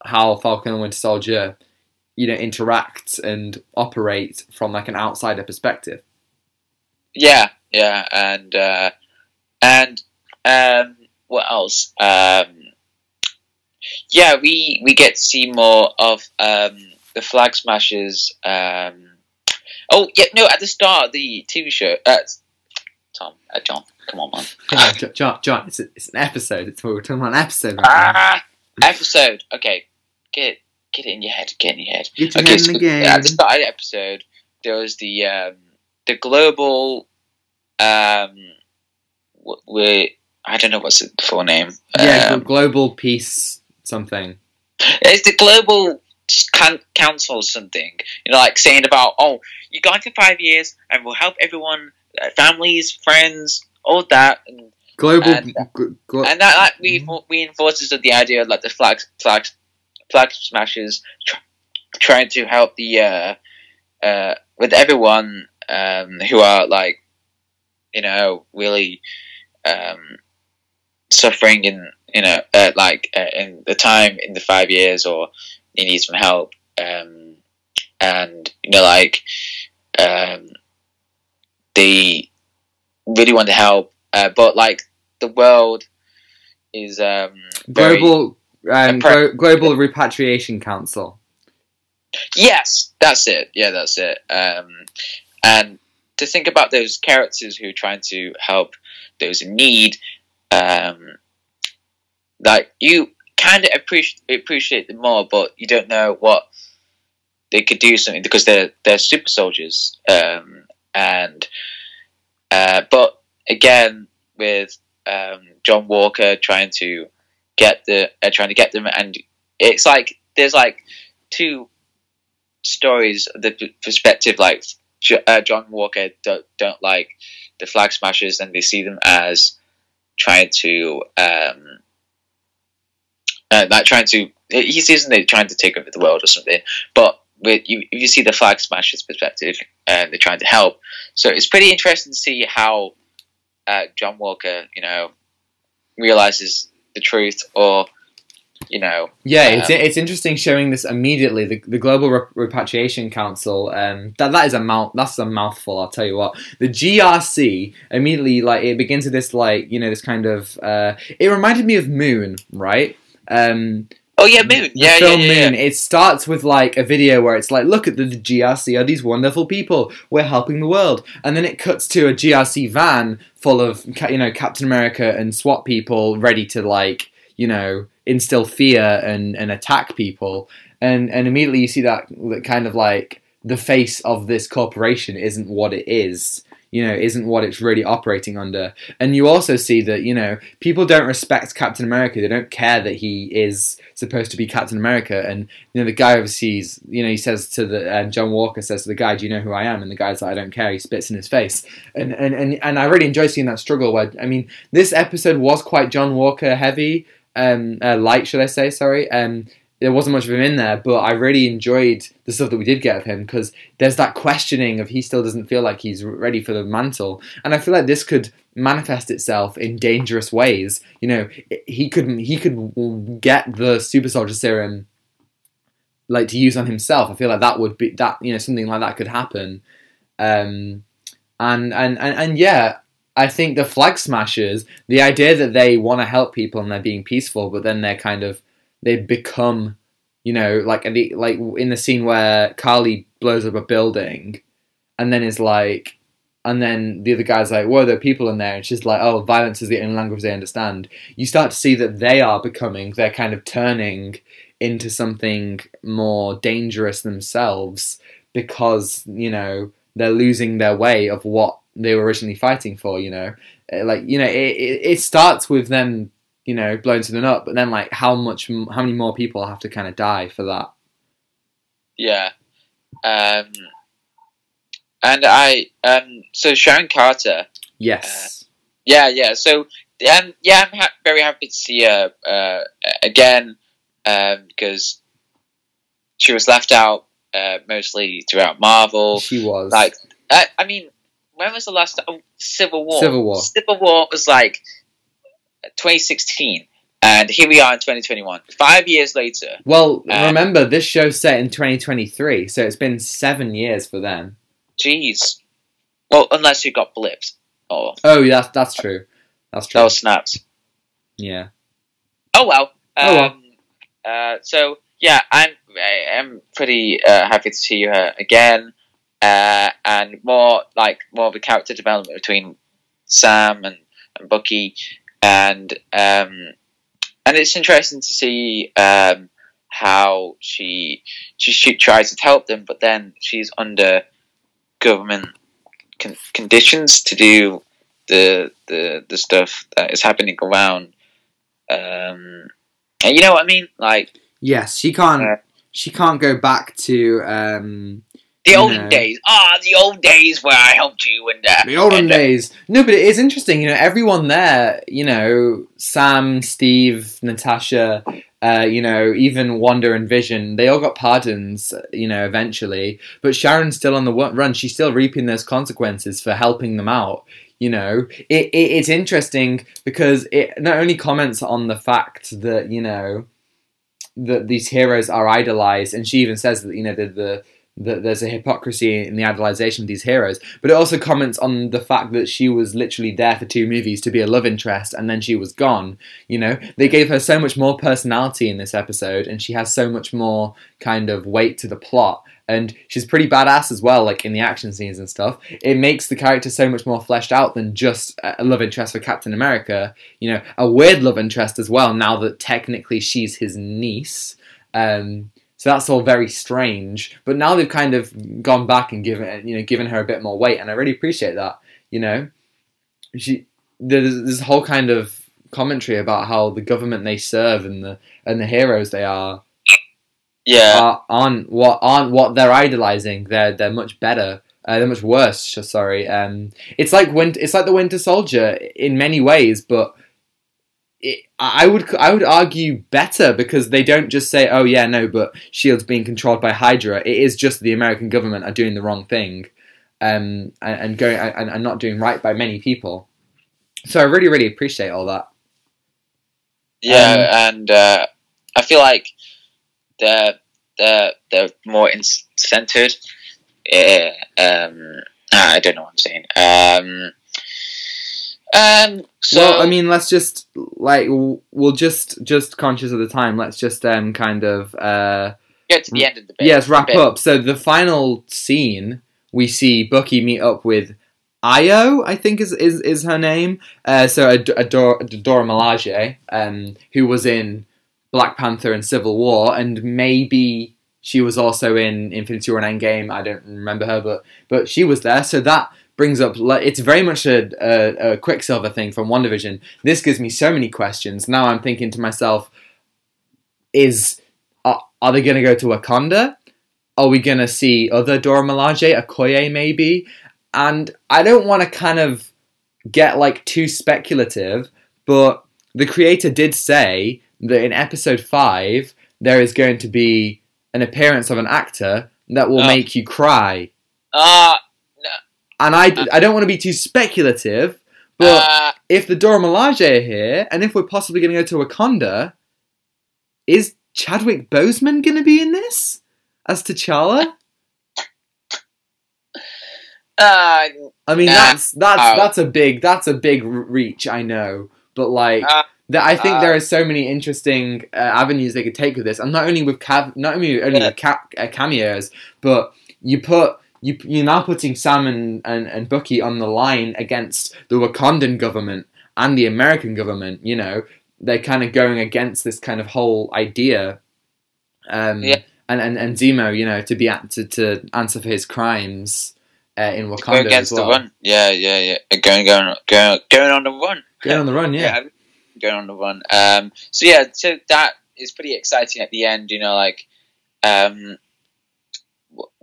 how Falcon and Winter Soldier you know interact and operate from like an outsider perspective. Yeah, yeah, and uh, and um, what else? Um, yeah, we we get to see more of um, the Flag Smashers. Um, oh yeah, no, at the start of the TV show. Uh, Tom, uh, John, come on, man. [laughs] Yeah, John, John, it's, a, it's an episode. It's we're talking about an episode. Right ah, episode. Okay, get get it in your head. Get in your head. Get okay, so in the game. at the start of the episode, there was the um, the global. Um, we I don't know what's the full name. Yeah, Um, global peace something. It's the global council or something. You know, like saying about, oh, you got for five years and we'll help everyone, uh, families, friends, all that, and, Global. And- gl- gl- and that like re- reinforces the idea of like the flag flag flag smashers tr- trying to help the uh, uh, with everyone um, who are like, you know, really um, suffering in you know uh, like uh, in the time in the five years or you need some help um, and you know like um, they really want to help uh, but like the world is um, global. Um, global repatriation council. Yes, that's it. Yeah, that's it. Um, and to think about those characters who are trying to help those in need, um, like you kind of appreciate appreciate them more, but you don't know what they could do something because they're they're super soldiers. Um, and uh, but again, with um, John Walker trying to get the uh, trying to get them, and it's like there's like two stories the perspective like uh, John Walker don't, don't like the flag smashers and they see them as trying to um uh, like trying to he sees them trying to take over the world or something but with you if you see the flag smashers perspective and they're trying to help so it's pretty interesting to see how uh, John Walker you know realizes the truth or you know Yeah, it's Um, it's interesting showing this immediately. The, the Global Re- Repatriation Council. Um, that that is a mouth. That's a mouthful. I'll tell you what. The GRC immediately like it begins with this like you know this kind of. Uh, it reminded me of Moon, right? Um, oh yeah Moon yeah yeah yeah, yeah. Moon. It starts with like a video where it's like, look at the, the GRC are these wonderful people. We're helping the world, and then it cuts to a GRC van full of you know Captain America and SWAT people ready to like you know instill fear and and attack people, and and immediately you see that, that kind of like the face of this corporation isn't what it is. You know, isn't what it's really operating under. And you also see that, you know, people don't respect Captain America. They don't care that he is supposed to be Captain America. And, you know, the guy overseas, you know, he says to the, um, John Walker says to the guy, do you know who I am? And the guy's like, I don't care. He spits in his face. And, and, and, and I really enjoy seeing that struggle where, I mean, this episode was quite John Walker heavy, um, uh, light, should I say, sorry. Um, there wasn't much of him in there, but I really enjoyed the stuff that we did get of him because there's that questioning of he still doesn't feel like he's ready for the mantle, and I feel like this could manifest itself in dangerous ways. You know, he could he could get the super soldier serum like to use on himself. I feel like that would be that you know something like that could happen, um, and and and and yeah. I think the flag smashers, the idea that they want to help people and they're being peaceful, but then they're kind of they become, you know, like the like in the scene where Karli blows up a building, and then is like, and then the other guy's like, "Whoa, there are people in there," and she's like, "Oh, violence is the only language they understand." You start to see that they are becoming, they're kind of turning into something more dangerous themselves because you know they're losing their way of what they were originally fighting for. You know, Uh, like you know, it, it, it starts with them, you know, blowing something up, but then like how much, how many more people have to kind of die for that? Yeah. Um, and I um, so Sharon Carter. Yes. Yeah, yeah. So um, yeah, I'm ha- very happy to see her uh, again um, because she was left out uh, mostly throughout Marvel. she was Like, I, I mean, when was the last oh, Civil War? Civil War. Civil War was like 2016, and here we are in 2021. Five years later. Well, Uh, remember this show set in 2023, so it's been seven years for them. Jeez. Well, unless you got blips or Oh, yeah, that's that's true. That's true. those snaps. Yeah. Oh well. Oh, well. Um, uh, so yeah, I'm I'm pretty uh, happy to see her again, uh, and more like more of a character development between Sam and, and Bucky, and um, and it's interesting to see um, how she she she tries to help them, but then she's under government con- conditions to do the the the stuff that is happening around. Um, and you know what I mean? Like Yes, she can't. Uh, she can't go back to um, the olden know. days. Ah, the old days where I helped you and uh, the olden and, uh, days. No, but it is interesting. You know, everyone there. You know, Sam, Steve, Natasha. Uh, you know, even Wanda and Vision, they all got pardons, you know, eventually. But Sharon's still on the run. She's still reaping those consequences for helping them out. You know, it, it it's interesting because it not only comments on the fact that you know that these heroes are idolized, and she even says that you know the the that there's a hypocrisy in the idolization of these heroes, but it also comments on the fact that she was literally there for two movies to be a love interest and then she was gone. You know, they gave her so much more personality in this episode and she has so much more kind of weight to the plot. And she's pretty badass as well, like in the action scenes and stuff. It makes the character so much more fleshed out than just a love interest for Captain America. You know, a weird love interest as well, now that technically she's his niece. Um, so that's all very strange. But now they've kind of gone back and given you know given her a bit more weight, and I really appreciate that. You know, she there's this whole kind of commentary about how the government they serve and the and the heroes they are yeah, are, aren't what aren't what they're idolizing. They're they're much better. Uh, they're much worse. Sorry. Um, it's like win- It's like the Winter Soldier in many ways, but it, I would I would argue better because they don't just say, "Oh yeah, no," but Shield's being controlled by Hydra. It is just the American government are doing the wrong thing, um, and, and going and, and not doing right by many people. So I really really appreciate all that. yeah, and uh, I feel like they're they're they're more in- centered. Yeah, um, ah, I don't know what I'm saying. Um, um, so well, I mean, let's just like we'll just just conscious of the time. Let's just um kind of uh get to the end of the bit. yes wrap bit. up. So the final scene we see Bucky meet up with Ayo, I think is is, is her name. Uh, so Ad- Adora, Adora Milaje, um, who was in Black Panther and Civil War, and maybe she was also in Infinity War and Endgame. I don't remember her, but but she was there. So that brings up like it's very much a, a, a Quicksilver thing from WandaVision. This gives me so many questions. Now I'm thinking to myself, is are, are they going to go to Wakanda? Are we going to see other Dora Milaje, Okoye maybe? And I don't want to kind of get like too speculative, but the creator did say that in episode 5 there is going to be an appearance of an actor that will Oh. make you cry. Uh, And I, I don't want to be too speculative, but uh, if the Dora Milaje are here, and if we're possibly going to go to Wakanda, is Chadwick Boseman going to be in this as T'Challa? uh, I mean, Nah. that's that's Oh. that's a big that's a big reach, I know, but like. Uh, that I think uh, there are so many interesting uh, avenues they could take with this, and not only with cav- not only only Yeah. with ca- uh, cameos, but you put you you're now putting Sam and, and, and Bucky on the line against the Wakandan government and the American government. You know, they're kind of going against this kind of whole idea. Um, Yeah. And, and and Zemo, you know, to be at, to, to answer for his crimes. uh, in Wakanda against as well. the run. Yeah, yeah, yeah. Going, going, going, going on the run. Going on the run, yeah. going on the run. Um, so yeah, so that is pretty exciting at the end. You know, like um,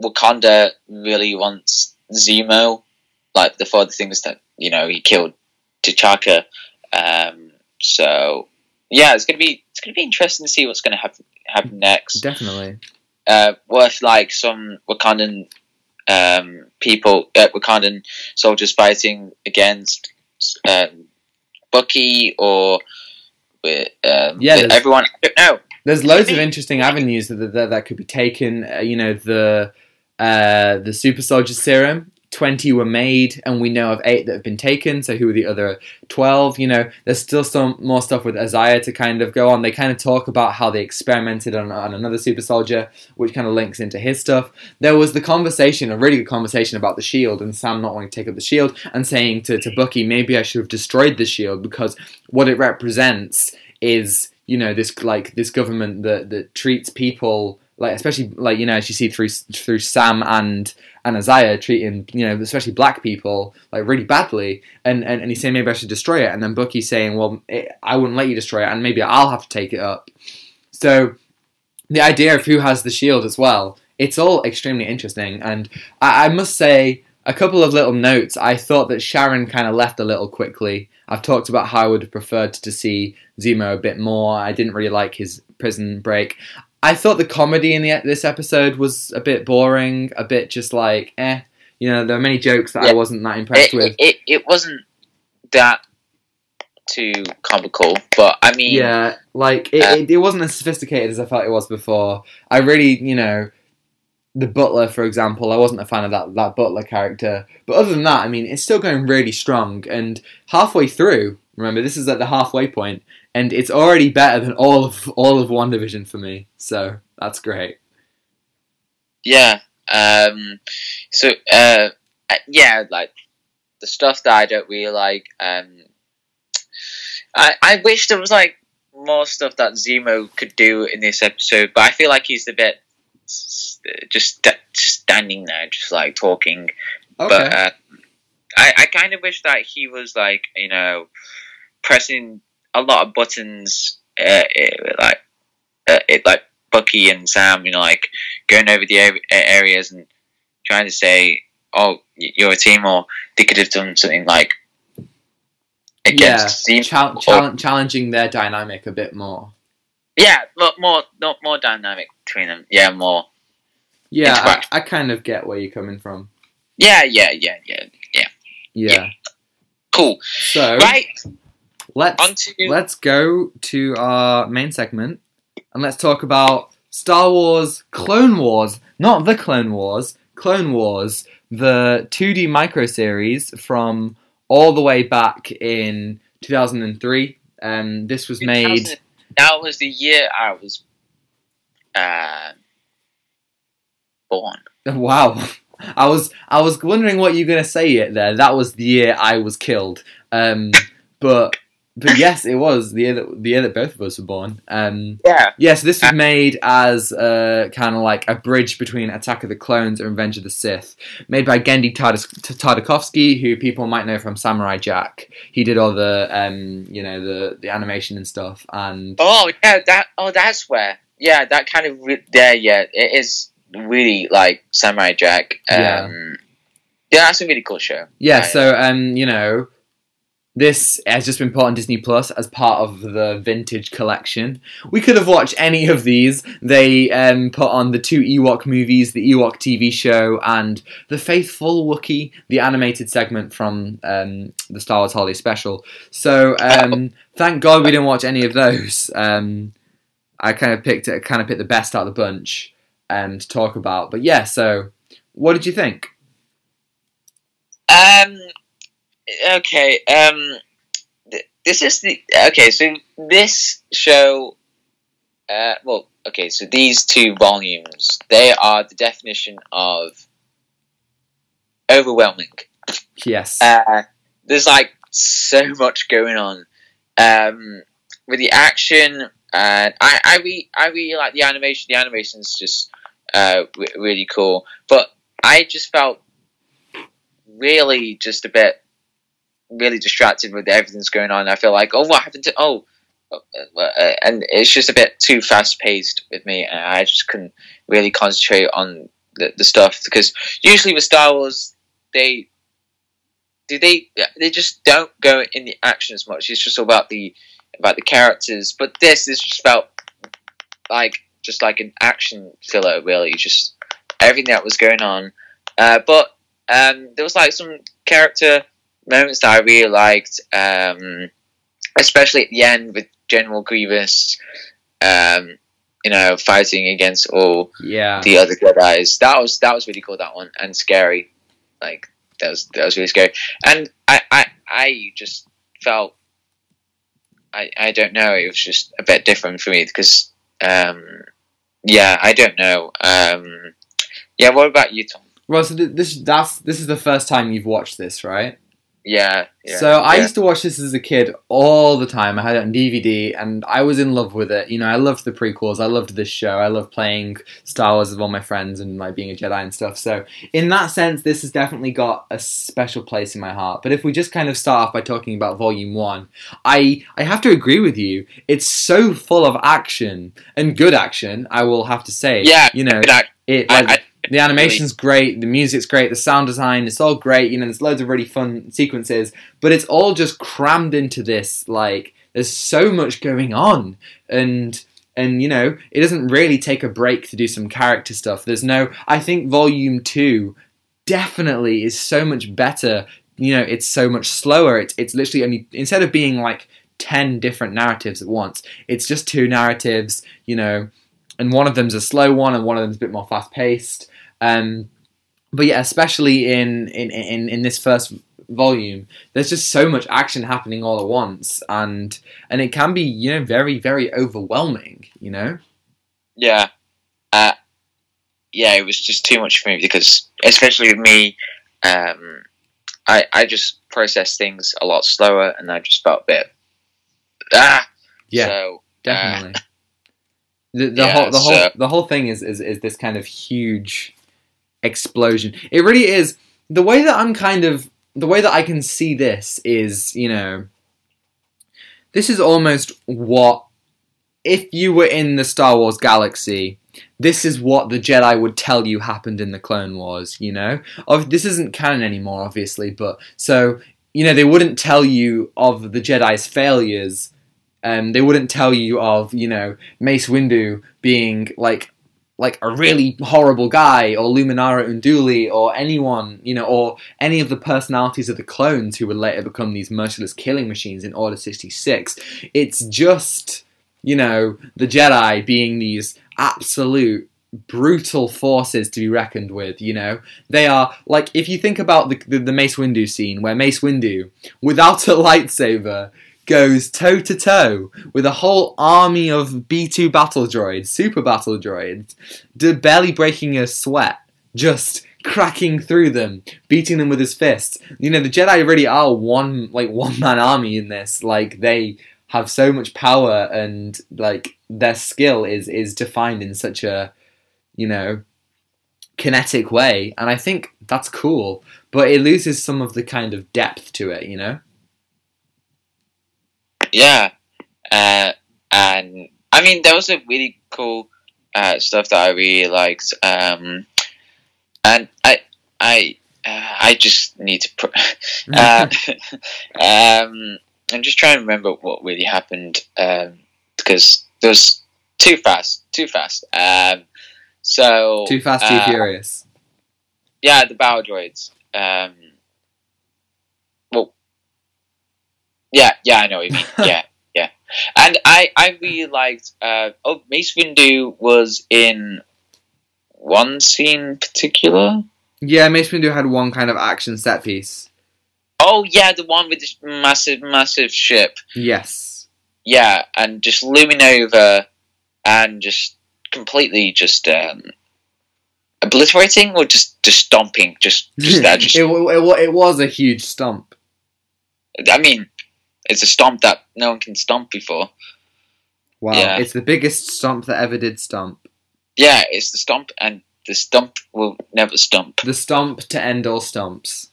Wakanda really wants Zemo, like the for the things that you know he killed T'Chaka. Um, so yeah, it's gonna be it's gonna be interesting to see what's gonna happen happen next. Definitely. Uh, worth like some Wakandan um, people, uh, Wakandan soldiers fighting against um, Bucky or with, um, Yeah, with everyone. I don't know. There's loads of interesting avenues that that, that could be taken. Uh, you know, the uh, the super soldier serum. Twenty were made, and we know of eight that have been taken. So who are the other twelve? You know, there's still some more stuff with Isaiah to kind of go on. They kind of talk about how they experimented on, on another super soldier, which kind of links into his stuff. There was the conversation, a really good conversation about the shield, and Sam not wanting to take up the shield, and saying to, to Bucky, maybe I should have destroyed the shield because what it represents is you know this like this government that that treats people like especially like you know as you see through through Sam and and Isaiah treating you know especially black people like really badly. And and, and he's saying maybe I should destroy it. And then Bucky's saying well it, I wouldn't let you destroy it. And maybe I'll have to take it up. So the idea of who has the shield as well it's all extremely interesting. And I, I must say a couple of little notes. I thought that Sharon kind of left a little quickly I've talked about how I would have preferred to see Zemo a bit more. I didn't really like his prison break. I thought the comedy in the, this episode was a bit boring, a bit just like eh. You know, there are many jokes that I wasn't that impressed It, with. it, it wasn't that too comical, but I mean, Yeah, like it, Uh, it, it wasn't as sophisticated as I felt it was before. I really, you know, the butler, for example, I wasn't a fan of that that butler character. But other than that, I mean, it's still going really strong. And halfway through, remember, this is at the halfway point, and it's already better than all of all of WandaVision for me. So that's great. yeah. Um, so uh, uh, yeah, like the stuff that I don't really like. Um, I I wish there was like more stuff that Zemo could do in this episode, but I feel like he's a bit just st- just standing there, just like talking. Okay. But uh, I I kind of wish that he was like you know pressing a lot of buttons, uh, uh, like uh, it like Bucky and Sam, you know, like going over the ar- areas and trying to say, "Oh, you're a team," or they could have done something like against yeah, chal- chal- challenging their dynamic a bit more. Yeah, more, more, not more dynamic between them. Yeah, more. Yeah, I, I kind of get where you're coming from. Yeah, yeah, yeah, yeah. Yeah. Yeah. Cool. So Right. let's to let's go to our main segment and let's talk about Star Wars Clone Wars, not the Clone Wars, Clone Wars, the 2D micro series from all the way back in 2003. Um, this was made. That was the year I was uh, born. [laughs] Wow. I was I was wondering what you were gonna say it there. That was the year I was killed. Um, but but [laughs] yes, it was the year that the year that both of us were born. Um, Yeah. Yes, this was made as uh, kind of like a bridge between Attack of the Clones and Revenge of the Sith, made by Genndy Tardas- Tartakovsky, who people might know from Samurai Jack. He did all the, um, you know, the the animation and stuff, and Oh yeah, that. Oh, that's where. Yeah, that kind of. Re- there, yeah, it is really like Samurai Jack. Um, Yeah. yeah. that's a really cool show. yeah. So, um, you know, this has just been put on Disney Plus as part of the vintage collection. We could have watched any of these. They um, put on the two Ewok movies, the Ewok TV show, and the Faithful Wookiee, the animated segment from um, the Star Wars Holiday Special. So, um, thank God we didn't watch any of those. Um, I kind of picked it, kind of picked the best out of the bunch um, to talk about. But yeah, so what did you think? Um. Okay. Um. th- This is the okay. So this show. Uh. Well. Okay. So these two volumes, they are the definition of overwhelming. Yes. Uh, there's like so much going on um, with the action, and I I really I really like the animation. The animation's just uh, re- really cool, but I just felt really just a bit really distracted with everything's going on. I feel like, oh, what happened to oh, uh, uh, and it's just a bit too fast paced with me, and I just couldn't really concentrate on the, the stuff because usually with Star Wars, they do they they just don't go in the action as much. It's just about the about the characters, but this is just about like just like an action filler, really, just everything that was going on. Uh, but um, there was like some character moments that I really liked, um, especially at the end with General Grievous, um, you know, fighting against all Yeah. the other Jedi's. That was that was really cool. That one and scary, like that was that was really scary. And I I, I just felt I I don't know. It was just a bit different for me because um yeah I don't know um yeah. What about you, Tom? Well, so th- this that's this is the first time you've watched this, right? Yeah. yeah so I yeah. used to watch this as a kid all the time. I had it on DVD, and I was in love with it. You know, I loved the prequels. I loved this show. I loved playing Star Wars with all my friends and like being a Jedi and stuff. So in that sense, this has definitely got a special place in my heart. But if we just kind of start off by talking about Volume One, I I have to agree with you. It's so full of action and good action. I will have to say. Yeah, you know, it I, I, the animation's great, the music's great, the sound design, it's all great, you know, there's loads of really fun sequences, but it's all just crammed into this, like, there's so much going on, and, and, you know, it doesn't really take a break to do some character stuff. There's no, I think Volume 2 definitely is so much better, you know, it's so much slower, it's, it's literally only, instead of being, like, 10 different narratives at once, it's just two narratives, you know, and one of them's a slow one, and one of them's a bit more fast paced. Um, but yeah, especially in, in, in, in this first volume, there's just so much action happening all at once, and and it can be you know very very overwhelming. You know. yeah, uh, yeah. It was just too much for me because, especially with me, um, I I just process things a lot slower, and I just felt a bit ah. Yeah, So definitely. the the [laughs] yeah, whole the whole so- the whole thing is, is is this kind of huge explosion. It really is the way that I'm kind of the way that I can see this is, you know, this is almost what if you were in the Star Wars galaxy, this is what the Jedi would tell you happened in the Clone Wars, you know? Of this isn't canon anymore obviously, but so you know, they wouldn't tell you of the Jedi's failures um, they wouldn't tell you of you know Mace Windu being like like a really horrible guy or Luminara Unduli or anyone you know or any of the personalities of the clones who would later become these merciless killing machines in Order 66 it's just you know the Jedi being these absolute brutal forces to be reckoned with you know? They are like if you think about the, the, the Mace Windu scene where Mace Windu without a [laughs] lightsaber goes toe to toe with a whole army of B2 battle droids, super battle droids, barely breaking a sweat, just cracking through them, beating them with his fists. You know, the Jedi really are one like one man army in this. Like they have so much power and like their skill is is defined in such a you know kinetic way and I think that's cool, but it loses some of the kind of depth to it, you know? Yeah, uh, and I mean there was a really cool uh, stuff that I really liked, um, and I I uh, I just need to. Pr- [laughs] uh, [laughs] [laughs] um, I'm just trying to remember what really happened um, because there was too fast, too fast. Um, so Too fast, too uh, furious. Yeah, the battle droids. Um, well, yeah, yeah, I know what you mean. [laughs] yeah, yeah, and I, I really liked. Uh, oh, Mace Windu was in one scene in particular. Yeah, Mace Windu had one kind of action set piece. Oh yeah, the one with this massive, massive ship. Yes. Yeah, and just looming over, and just completely just um, obliterating or just just stomping, just just [laughs] that. Just it, it, it was a huge stump. I mean, it's a stomp that no one can stomp before. Wow. Yeah. It's the biggest stomp that ever did stomp. Yeah, it's the stomp, and the stomp will never stomp. The stomp to end all stumps.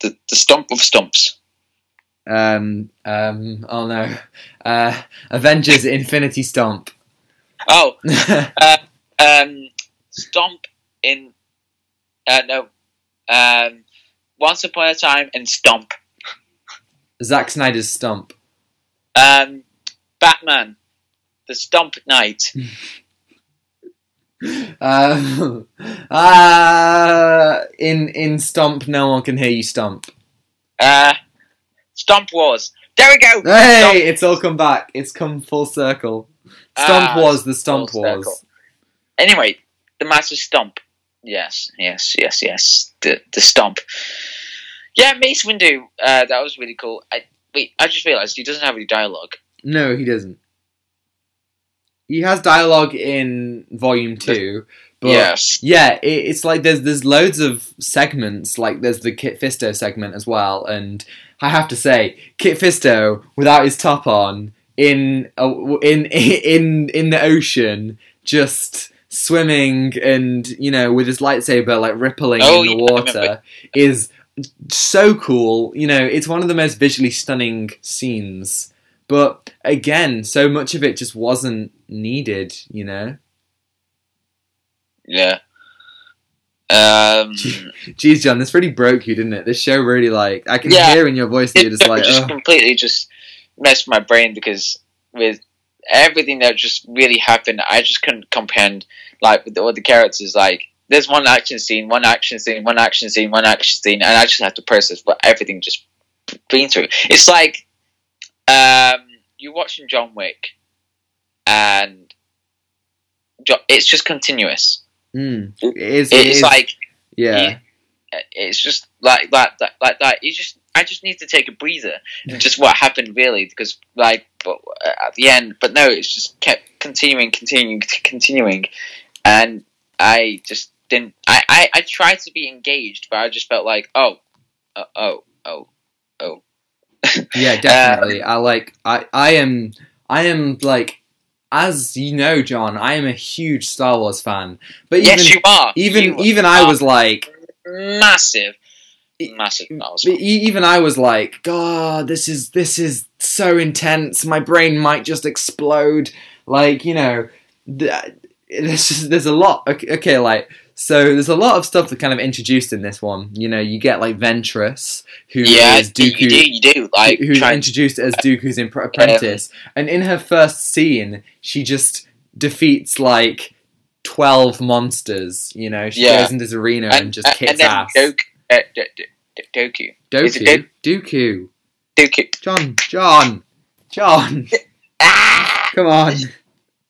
the, the stump of stumps. Um, um, oh no, uh, Avengers Infinity Stomp. Oh, [laughs] uh, um, stomp in uh, no, um, once upon a time in stomp. Zack Snyder's stump. Um, Batman, the Stomp Knight. Uh, [laughs] uh, in in Stomp, no one can hear you stomp. Uh, Stomp Wars. There we go. Hey, Stomp. it's all come back. It's come full circle. Stomp Ah, was the Stomp full Wars. circle. Anyway, the massive stomp. Yes, yes, yes, yes. The the stomp. Yeah, Mace Windu. Uh, that was really cool. I wait. I just realized he doesn't have any dialogue. No, he doesn't. He has dialogue in Volume Two, but yes. yeah, it, it's like there's there's loads of segments. Like there's the Kit Fisto segment as well, and I have to say, Kit Fisto without his top on in in [laughs] in in the ocean, just swimming and you know with his lightsaber like rippling Oh, in the yeah, water is so cool. You know, it's one of the most visually stunning scenes. But again, so much of it just wasn't needed, you know? Yeah. Um, [laughs] Jeez, John, this really broke you, didn't it? This show really, like, I can Yeah. hear in your voice that you're just it like, just oh. completely just messed my brain because with everything that just really happened, I just couldn't comprehend like with all the characters. Like, there's one action scene, one action scene, one action scene, one action scene, and I just have to process what everything just been through. It's like um, you're watching John Wick, and it's just continuous. Mm, it is, it It's is- like yeah. it's just like that, that like that. You just, I just need to take a breather. And just what happened really, because like, but uh, at the end, but no, it's just kept continuing, continuing, continuing, and I just didn't. I, I, I tried to be engaged, but I just felt like, oh, uh, oh, oh, oh. [laughs] Yeah, definitely. I like I I am I am like as you know, John, I am a huge Star Wars fan. But even yes, you are. even You even I was like massive, massive. Star Wars But fan. even I was like, God, this is this is so intense. My brain might just explode. Like you know, th- there's just, there's a lot. Okay, okay, like so there's a lot of stuff that kind of introduced in this one. You know, you get like Ventress, who is Yeah, you Dooku, do, you do. Like, who's trying introduced as [laughs] Dooku's impr- apprentice, and in her first scene, she just defeats like twelve monsters. You know, she Yeah. goes into this arena and, just kicks and ass. Doku, uh, D- D- D- Doku, Is Doku, Dooku. Doku. John, John, John, [laughs] Ah! come on.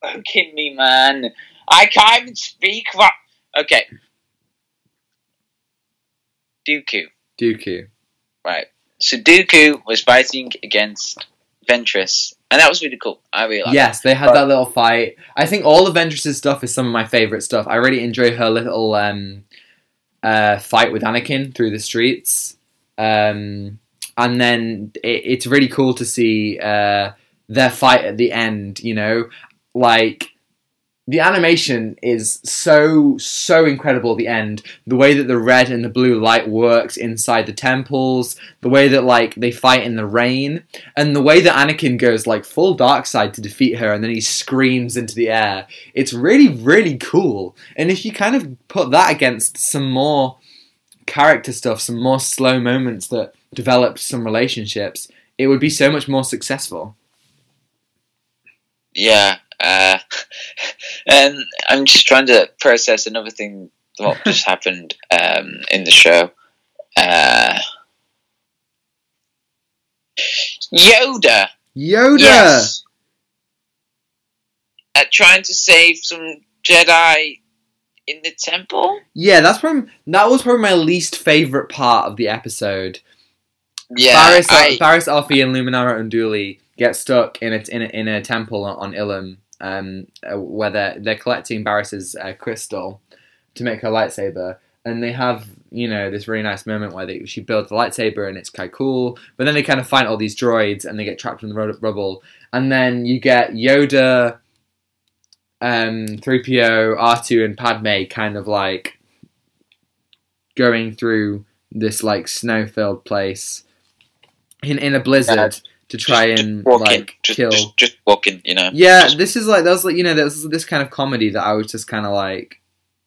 Fucking me, man. I can't even speak. Right. Okay. Dooku. Dooku. Right. So Dooku was fighting against Ventress, and that was really cool. I really liked Yes, they had that little fight. I think all of Ventress's stuff is some of my favorite stuff. I really enjoy her little um, uh, fight with Anakin through the streets. Um, and then it, it's really cool to see uh, their fight at the end, you know? Like, the animation is so, so incredible at the end. The way that the red and the blue light works inside the temples, the way that, like, they fight in the rain, and the way that Anakin goes, like, full dark side to defeat her, and then he screams into the air. It's really, really cool. And if you kind of put that against some more character stuff, some more slow moments that developed some relationships, it would be so much more successful. Yeah. Uh, and I'm just trying to process another thing what [laughs] just happened um, in the show. Uh, Yoda. Yoda! Yes. Uh, trying to save some Jedi in the temple. Yeah, that's probably that was probably my least favorite part of the episode. Yeah, Barris, I- Barris Offee and Luminara Unduli get stuck in a in a, in a temple on, on Ilum, um, uh, where they're they're collecting Barris's uh, crystal to make her lightsaber, and they have you know this really nice moment where they, she builds the lightsaber and it's kind of cool, but then they kind of find all these droids and they get trapped in the rubble, and then you get Yoda, um, 3PO, R2, and Padme kind of like going through this like snow-filled place in in a blizzard. Yeah. To try Just- and just like just, kill. just, just walking, you know. yeah, this is like that was like you know there was this kind of comedy that I was just kind of like,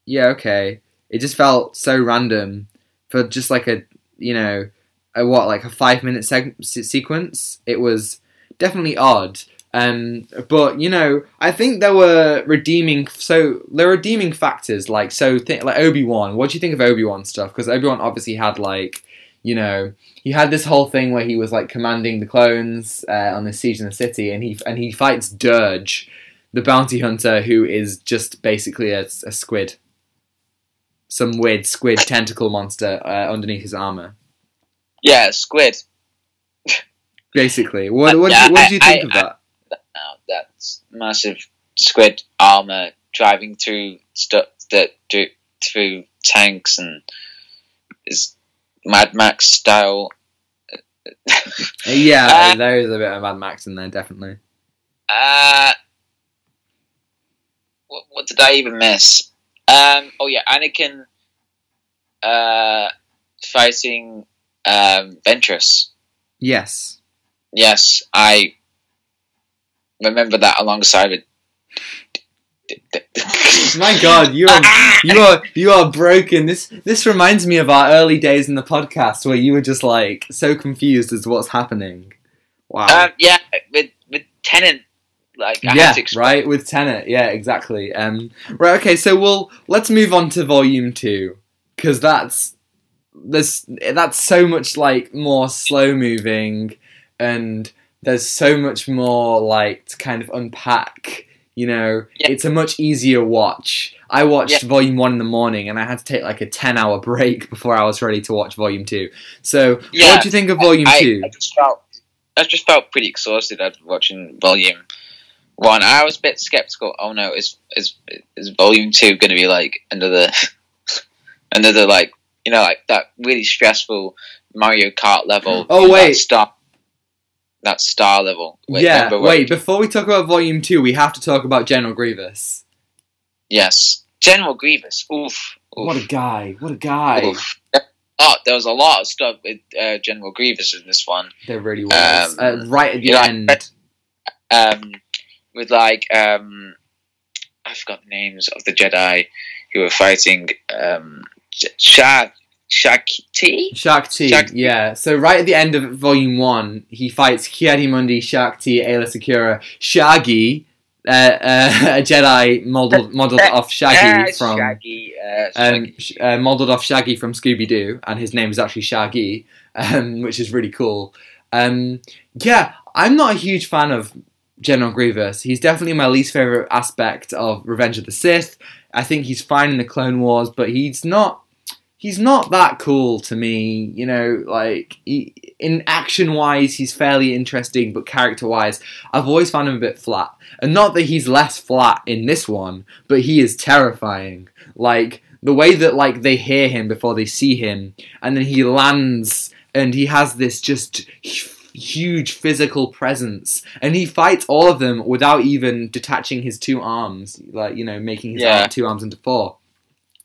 yeah, okay. It just felt so random for just like a you know a what like a five minute seg- sequence. It was definitely odd. Um, but you know, I think there were redeeming. So there were redeeming factors, like so, th- like Obi Wan. What do you think of Obi Wan stuff? Because Obi Wan obviously had like, you know, he had this whole thing where he was like commanding the clones uh, on the siege in the city, and he and he fights Durge, the bounty hunter, who is just basically a, a squid, some weird squid tentacle monster uh, underneath his armor. yeah, squid. Basically, what what, do you, what do you I- think I- of that? Now that's massive squid armor driving through stuff that do through tanks and is Mad Max style. Yeah, Uh, there is a bit of Mad Max in there, definitely. Uh, what, what did I even miss? Um, oh yeah, Anakin uh, fighting um, Ventress. Yes. Yes, I remember that alongside it. [laughs] My God, you are you are you are broken. This this reminds me of our early days in the podcast where you were just like so confused as to what's happening. Wow. Um, yeah, with with Tenant, like I yeah, right with Tenet. Yeah, exactly. Um, right. Okay. So we'll let's move on to volume two because that's there's that's so much like more slow moving and there's so much more like to kind of unpack. You know, Yeah. it's a much easier watch. I watched Yeah. volume one in the morning and I had to take like a ten hour break before I was ready to watch volume two. So, Yeah, what do you think of volume I, two? I just felt I just felt pretty exhausted after watching Volume One. I was a bit skeptical. Oh no, is is is Volume Two going to be like another [laughs] another like you know like that really stressful Mario Kart level? Oh, wait. star that star level. Wait, yeah, wait. Before we talk about volume two, we have to talk about General Grievous. Yes, General Grievous. Oof. oof. What a guy! What a guy! Oof. Oh, there was a lot of stuff with uh, General Grievous in this one. There really was. Um, uh, right at the end. um, with like um, I forgot the names of the Jedi who were fighting um, Shag Shaak Ti. Shakti, Shaak Ti. yeah. So right at the end of volume one, he fights Ki-Adi-Mundi, Shakti, Aayla Secura, Shaggy, uh, uh, [laughs] a Jedi modeled [laughs] modeled off Shaggy from Shaggy. Uh, um, Shaggy. sh- uh, modeled off Shaggy from Scooby Doo, and his name is actually Sha'a Gi, um, [laughs] which is really cool. Um, yeah, I'm not a huge fan of General Grievous. He's definitely my least favorite aspect of Revenge of the Sith. I think he's fine in the Clone Wars, but he's not. He's not that cool to me, you know. Like he, in action wise, he's fairly interesting, but character wise, I've always found him a bit flat. And not that he's less flat in this one, but he is terrifying. Like the way that like they hear him before they see him, and then he lands, and he has this just huge physical presence, and he fights all of them without even detaching his two arms, like you know, making his Yeah. two arms into four.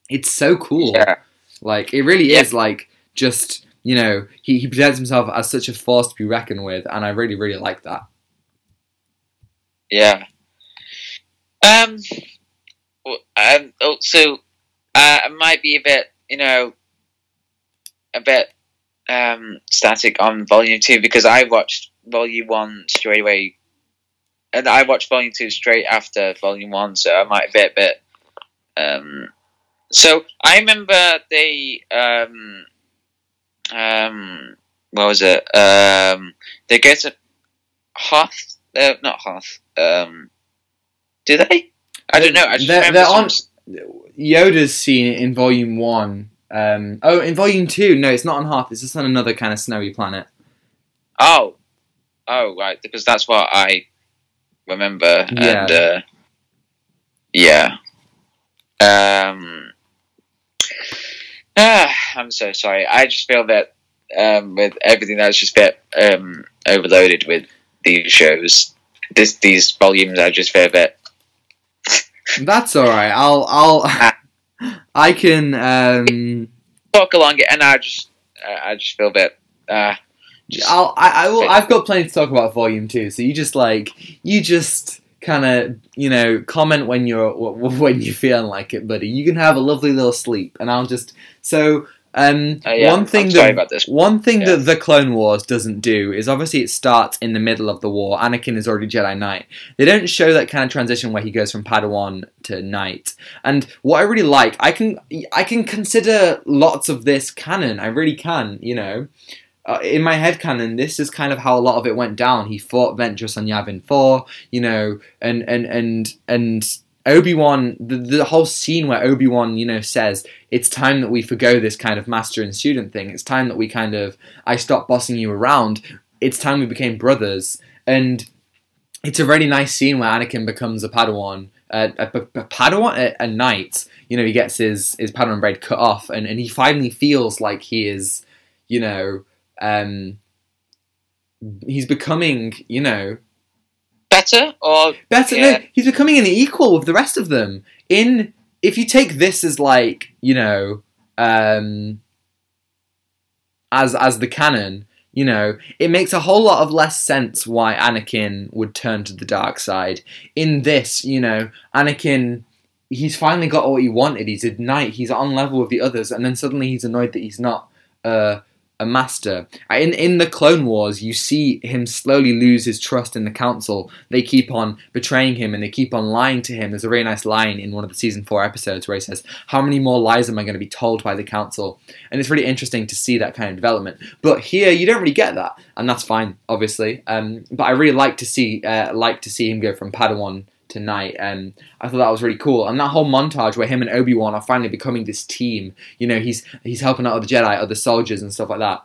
It's so cool. Yeah. Like it really Yeah. is like just you know he, he presents himself as such a force to be reckoned with, and I really really like that. Yeah. Um. Um. Also, uh, I might be a bit, you know, a bit um static on volume two because I watched volume one straight away, and I watched volume two straight after volume one, so I might be a bit. Um. So I remember they um um what was it? Um they go to Hoth uh, not Hoth um do they? I don't know. I just They're- remember they're some- on- Yoda's scene in Volume One. Um, oh, in Volume Two, no, it's not on Hoth. It's just on another kind of snowy planet. oh. Oh right. Because that's what I remember. Yeah. and uh, yeah. Um ah, I'm so sorry I just feel that um, with everything that's just a bit um, overloaded with these shows this these volumes I just feel a bit [laughs] That's all right. I'll, I'll, [laughs] I can. Um, talk along it, and I just I, I just feel a bit. Uh, just, I'll, I, I will. I've got plenty to talk about volume two. So you just like you just kind of you know comment when you're [laughs] when you're feeling like it, buddy. You can have a lovely little sleep, and I'll just so um uh, yeah, one thing that about this. one thing Yeah. that the Clone Wars doesn't do is obviously it starts in the middle of the war. Anakin is already Jedi Knight. They don't show that kind of transition where he goes from Padawan to Knight. And what I really like, I can I can consider lots of this canon. I really can. You know, uh, in my head canon, this is kind of how a lot of it went down. He fought Ventress on Yavin Four. You know, and and and and. Obi Wan, the, the whole scene where Obi Wan, you know, says it's time that we forgo this kind of master and student thing. It's time that we kind of I stopped bossing you around. It's time we became brothers. And it's a really nice scene where Anakin becomes a Padawan, a, a, a Padawan, a, a knight. You know, he gets his his Padawan braid cut off, and, and he finally feels like he is, you know, um, he's becoming, you know, Better or better. Yeah. No, he's becoming an equal with the rest of them. In if you take this as like you know, um, as as the canon, you know, it makes a whole lot of less sense why Anakin would turn to the dark side. In this, you know, Anakin. He's finally got what he wanted. He's a knight. He's on level with the others, and then suddenly he's annoyed that he's not uh, a master. In in the Clone Wars, you see him slowly lose his trust in the Council. They keep on betraying him and they keep on lying to him. There's a very nice line in one of the season four episodes where he says, "How many more lies am I going to be told by the Council?" And it's really interesting to see that kind of development. But here, you don't really get that, and that's fine, obviously. Um, but I really like to see uh, like to see him go from Padawan to Knight, and I thought that was really cool. And that whole montage where him and Obi Wan are finally becoming this team. You know, he's he's helping out other Jedi, other soldiers, and stuff like that.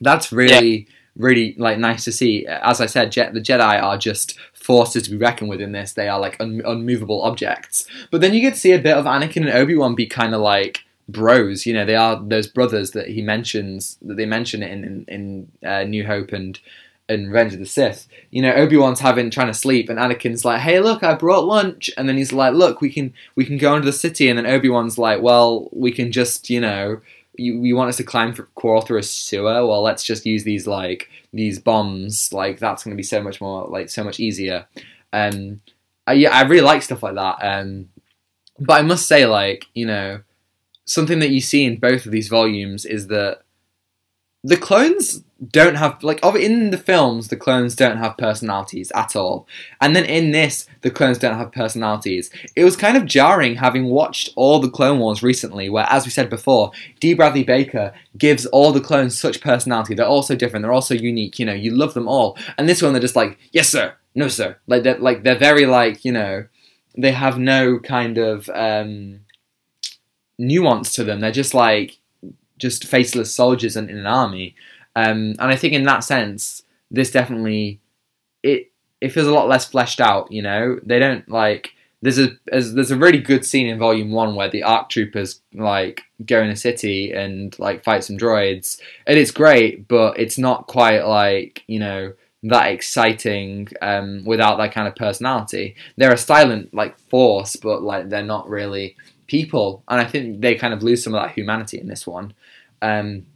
That's really, really like nice to see. As I said, Je- the Jedi are just forces to be reckoned with in this. They are like un- unmovable objects. But then you get to see a bit of Anakin and Obi Wan be kind of like bros. You know, they are those brothers that he mentions that they mention in in, in uh, New Hope and and Revenge of the Sith. You know, Obi Wan's having trying to sleep, and Anakin's like, "Hey, look, I brought lunch," and then he's like, "Look, we can we can go into the city," and then Obi Wan's like, "Well, we can just you know." You, you want us to climb through, crawl through a sewer? Well, let's just use these like these bombs. Like that's going to be so much more like so much easier. Um, I, yeah, I really like stuff like that. Um, but I must say, like you know, something that you see in both of these volumes is that the clones don't have like in the films the clones don't have personalities at all. And then in this the clones don't have personalities. It was kind of jarring having watched all the clone wars recently where as we said before dee bradley baker gives all the clones such personality. They're all so different. They're all so unique. You know you love them all. And this one they're just like yes sir. No sir. Like they're like they're very like you know they have no kind of um nuance to them. They're just like just faceless soldiers in, in an army. Um, and I think in that sense, this definitely it it feels a lot less fleshed out. You know, they don't like there's a there's, a really good scene in Volume One where the ARC troopers like go in a city and like fight some droids, and it's great, but it's not quite like you know that exciting um, without that kind of personality. They're a silent like force, but like they're not really people, and I think they kind of lose some of that humanity in this one. Um,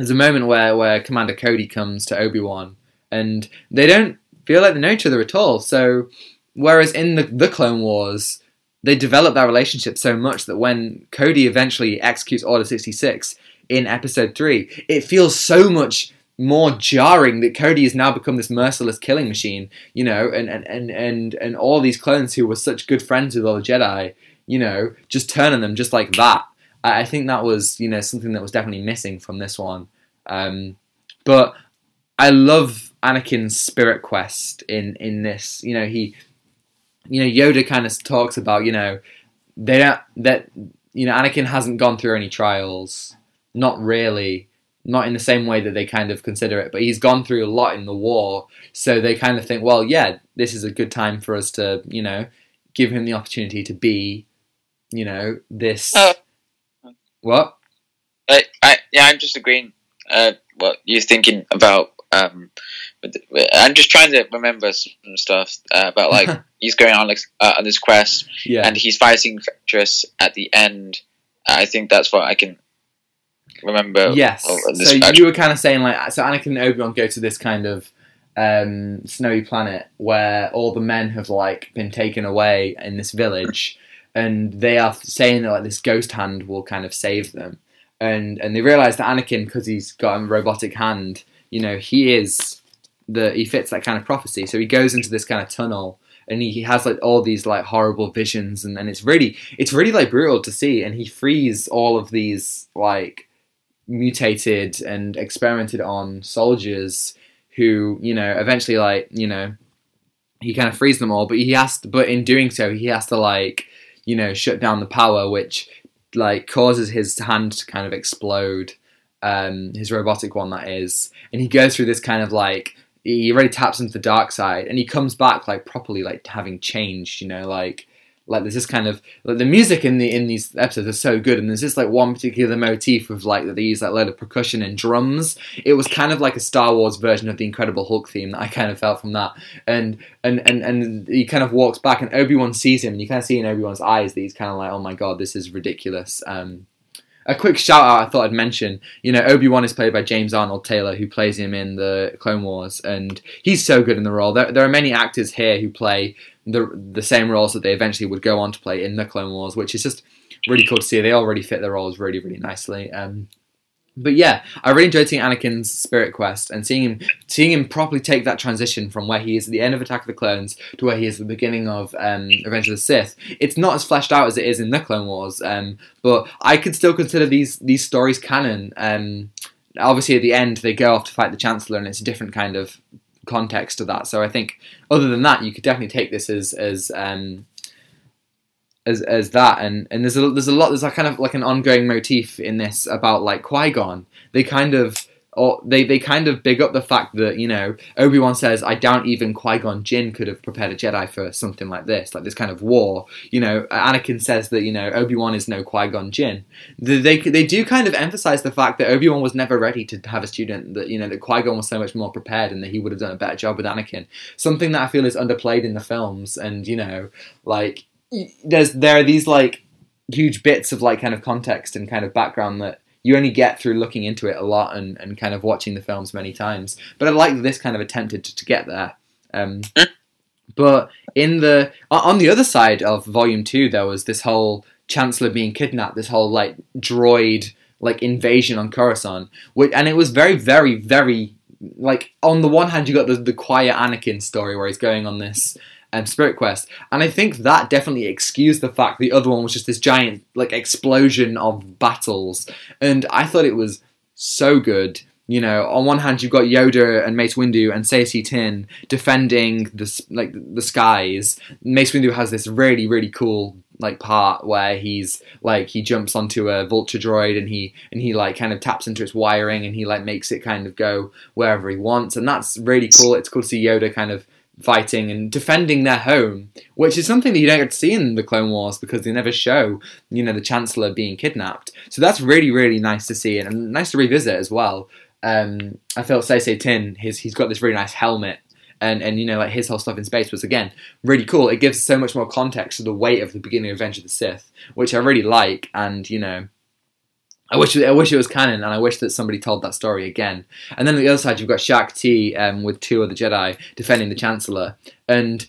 there's a moment where where Commander Cody comes to Obi Wan, and they don't feel like they know each other at all. So, whereas in the the Clone Wars, they develop that relationship so much that when Cody eventually executes Order sixty six in Episode three, it feels so much more jarring that Cody has now become this merciless killing machine, you know, and and, and, and, and all these clones who were such good friends with all the Jedi, you know, just turn on them just like that. I think that was, you know, something that was definitely missing from this one. Um, but I love Anakin's spirit quest in in this. You know, he, you know, Yoda kind of talks about, you know, they don't that you know Anakin hasn't gone through any trials, not really, not in the same way that they kind of consider it, but he's gone through a lot in the war, so they kind of think, well, yeah, this is a good time for us to, you know, give him the opportunity to be, you know, this. What? I, I, yeah, I'm just agreeing. Uh, what you're thinking about? Um, I'm just trying to remember some stuff uh, about like [laughs] he's going on like uh, on this quest Yeah. and he's fighting Ventress at the end. I think that's what I can. remember. Yes. So I- you were kind of saying like, so Anakin and Obi Wan go to this kind of um, snowy planet where all the men have like been taken away in this village, and they are saying that like this ghost hand will kind of save them, and and they realize that Anakin, because he's got a robotic hand, you know, he is the he fits that kind of prophecy. So he goes into this kind of tunnel. And he, he has like all these like horrible visions, and, and it's really it's really like brutal to see. And he frees all of these like mutated and experimented on soldiers who you know eventually like you know he kind of frees them all but he has to, but in doing so he has to like you know shut down the power which like causes his hand to kind of explode um his robotic one that is. And he goes through this kind of like he really taps into the dark side and he comes back like properly like having changed you know like like there's this kind of like the music in the in these episodes are so good and there's this like one particular motif of like that they use like a load of percussion and drums it was kind of like a star wars version of the incredible hulk theme that i kind of felt from that and and and, and he kind of walks back and obi-wan sees him and you kind of see in obi-wan's eyes that he's kind of like oh my god this is ridiculous um a quick shout out I thought I'd mention. You know, Obi Wan is played by James Arnold Taylor, who plays him in the Clone Wars, and he's so good in the role. There, there are many actors here who play the the same roles that they eventually would go on to play in the Clone Wars, which is just really cool to see. They all really fit their roles really, really nicely. Um, but yeah, I really enjoyed seeing Anakin's Spirit Quest and seeing him seeing him properly take that transition from where he is at the end of Attack of the Clones to where he is at the beginning of um, Revenge of the Sith. It's not as fleshed out as it is in the Clone Wars, um, but I could still consider these these stories canon. Um, obviously, at the end, they go off to fight the Chancellor, and it's a different kind of context to that. So I think, other than that, you could definitely take this as as um, as as that. And and there's a there's a lot there's a kind of like an ongoing motif in this about like Qui Gon. They kind of or they, they kind of big up the fact that you know Obi Wan says I doubt even Qui Gon Jinn could have prepared a Jedi for something like this, like this kind of war. You know, Anakin says that you know Obi Wan is no Qui Gon Jinn. They, they they do kind of emphasize the fact that Obi Wan was never ready to have a student. That you know that Qui Gon was so much more prepared and that he would have done a better job with Anakin. Something that I feel is underplayed in the films, and you know, like there's there are these like huge bits of like kind of context and kind of background that you only get through looking into it a lot and, and kind of watching the films many times. But I like this kind of attempted to, to get there. Um, but in the on the other side of Volume Two, there was this whole Chancellor being kidnapped, this whole like droid like invasion on Coruscant, which, and it was very, very, very like on the one hand you got the, the quiet Anakin story where he's going on this um, Spirit Quest, and I think that definitely excused the fact the other one was just this giant like explosion of battles, and I thought it was so good. You know, on one hand you've got Yoda and Mace Windu and Saesee Tin defending the like the skies. Mace Windu has this really really cool like part where he's like he jumps onto a vulture droid and he and he like kind of taps into its wiring and he like makes it kind of go wherever he wants and that's really cool. It's cool to see Yoda kind of fighting and defending their home, which is something that you don't get to see in the Clone Wars because they never show, you know, the Chancellor being kidnapped. So that's really, really nice to see and nice to revisit as well. Um, I felt Saesee Tin, his he's got this really nice helmet. And, and you know like his whole stuff in space was again really cool. It gives so much more context to the weight of the beginning of Revenge of the Sith, which I really like. And you know, I wish I wish it was canon, and I wish that somebody told that story again. And then on the other side, you've got Shaak Ti um, with two other Jedi defending the Chancellor, and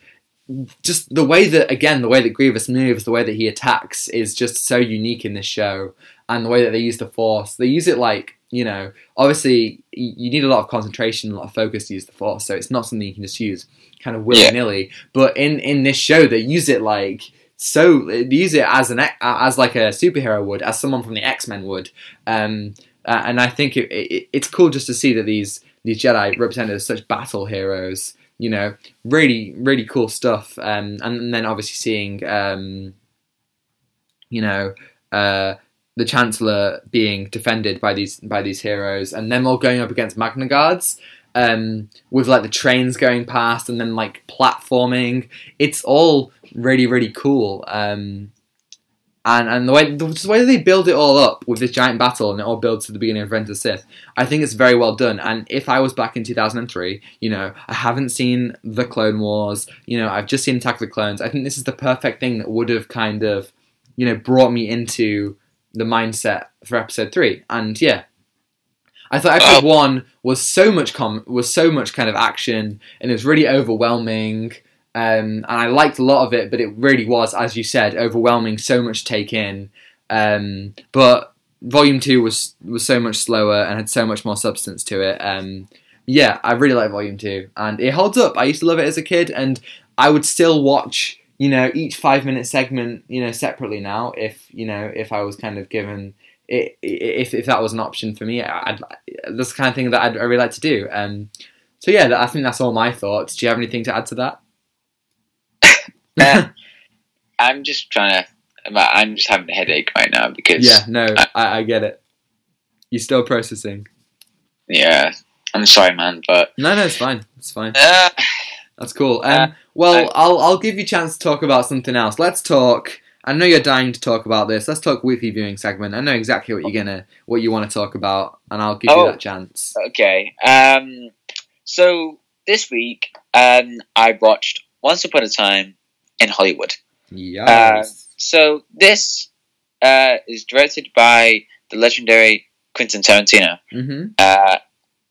just the way that again the way that Grievous moves, the way that he attacks is just so unique in this show, and the way that they use the Force, they use it like you know, obviously you need a lot of concentration, a lot of focus to use the Force, so it's not something you can just use kind of willy nilly. But in in this show, they use it like so use it as an e- as like a superhero would, as someone from the X Men would, um, uh, and I think it, it, it's cool just to see that these these Jedi represented as such battle heroes. You know, really really cool stuff. Um, and then obviously seeing, um, you know, uh, the Chancellor being defended by these by these heroes, and them all going up against Magna Guards. Um, with like the trains going past and then like platforming, it's all really really cool. Um, and and the way the, the way they build it all up with this giant battle and it all builds to the beginning of Revenge of the Sith, I think it's very well done. And if I was back in 2003, you know, I haven't seen the Clone Wars, you know, I've just seen Attack of the Clones. I think this is the perfect thing that would have kind of, you know, brought me into the mindset for episode three. And yeah, I thought episode one was so much com was so much kind of action and it was really overwhelming. Um, and I liked a lot of it, but it really was, as you said, overwhelming. So much to take in. Um, but volume two was was so much slower and had so much more substance to it. Um, yeah, I really like volume two, and it holds up. I used to love it as a kid, and I would still watch, you know, each five minute segment, you know, separately now. If you know, if I was kind of given. It, if, if that was an option for me, I'd, that's the kind of thing that I'd, I really like to do. Um, so yeah, I think that's all my thoughts. Do you have anything to add to that? Uh, [laughs] I'm just trying to. I'm just having a headache right now because. Yeah, no, I, I get it. You're still processing. Yeah, I'm sorry, man, but no, no, it's fine. It's fine. Uh, That's cool. Um, uh, well, uh, I'll I'll give you a chance to talk about something else. Let's talk. I know you're dying to talk about this. Let's talk weekly viewing segment. I know exactly what you're gonna what you want to talk about, and I'll give oh, you that chance. Okay. Um. So this week, um, I watched Once Upon a Time in Hollywood. Yes. Uh, so this uh, is directed by the legendary Quentin Tarantino. Mm-hmm. Uh,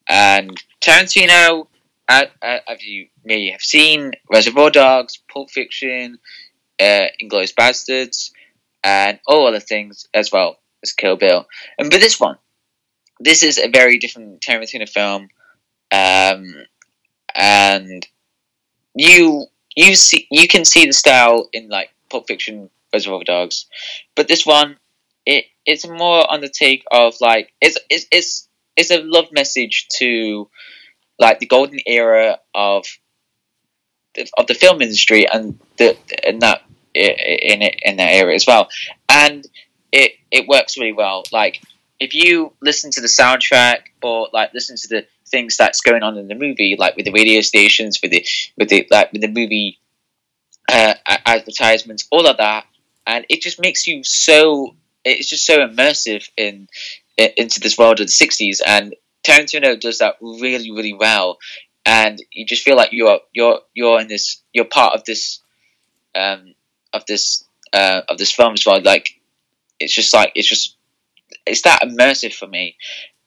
and Tarantino, uh, uh, as you may have seen, Reservoir Dogs, Pulp Fiction, uh, Inglourious Basterds, and all other things as well as Kill Bill. And but this one, this is a very different Tarantino film, um, and you you see you can see the style in like Pulp Fiction, Reservoir Dogs, but this one it it's more on the take of like it's it's it's it's a love message to like the golden era of of the film industry and the in that in it in that area as well, and it it works really well. Like if you listen to the soundtrack or like listen to the things that's going on in the movie, like with the radio stations, with the with the like with the movie uh, advertisements, all of that, and it just makes you so. It's just so immersive in, in into this world of the '60s, and Tarantino does that really, really well. And you just feel like you're you're you're in this. You're part of this, um, of this uh, of this film as well. Like it's just like it's just it's that immersive for me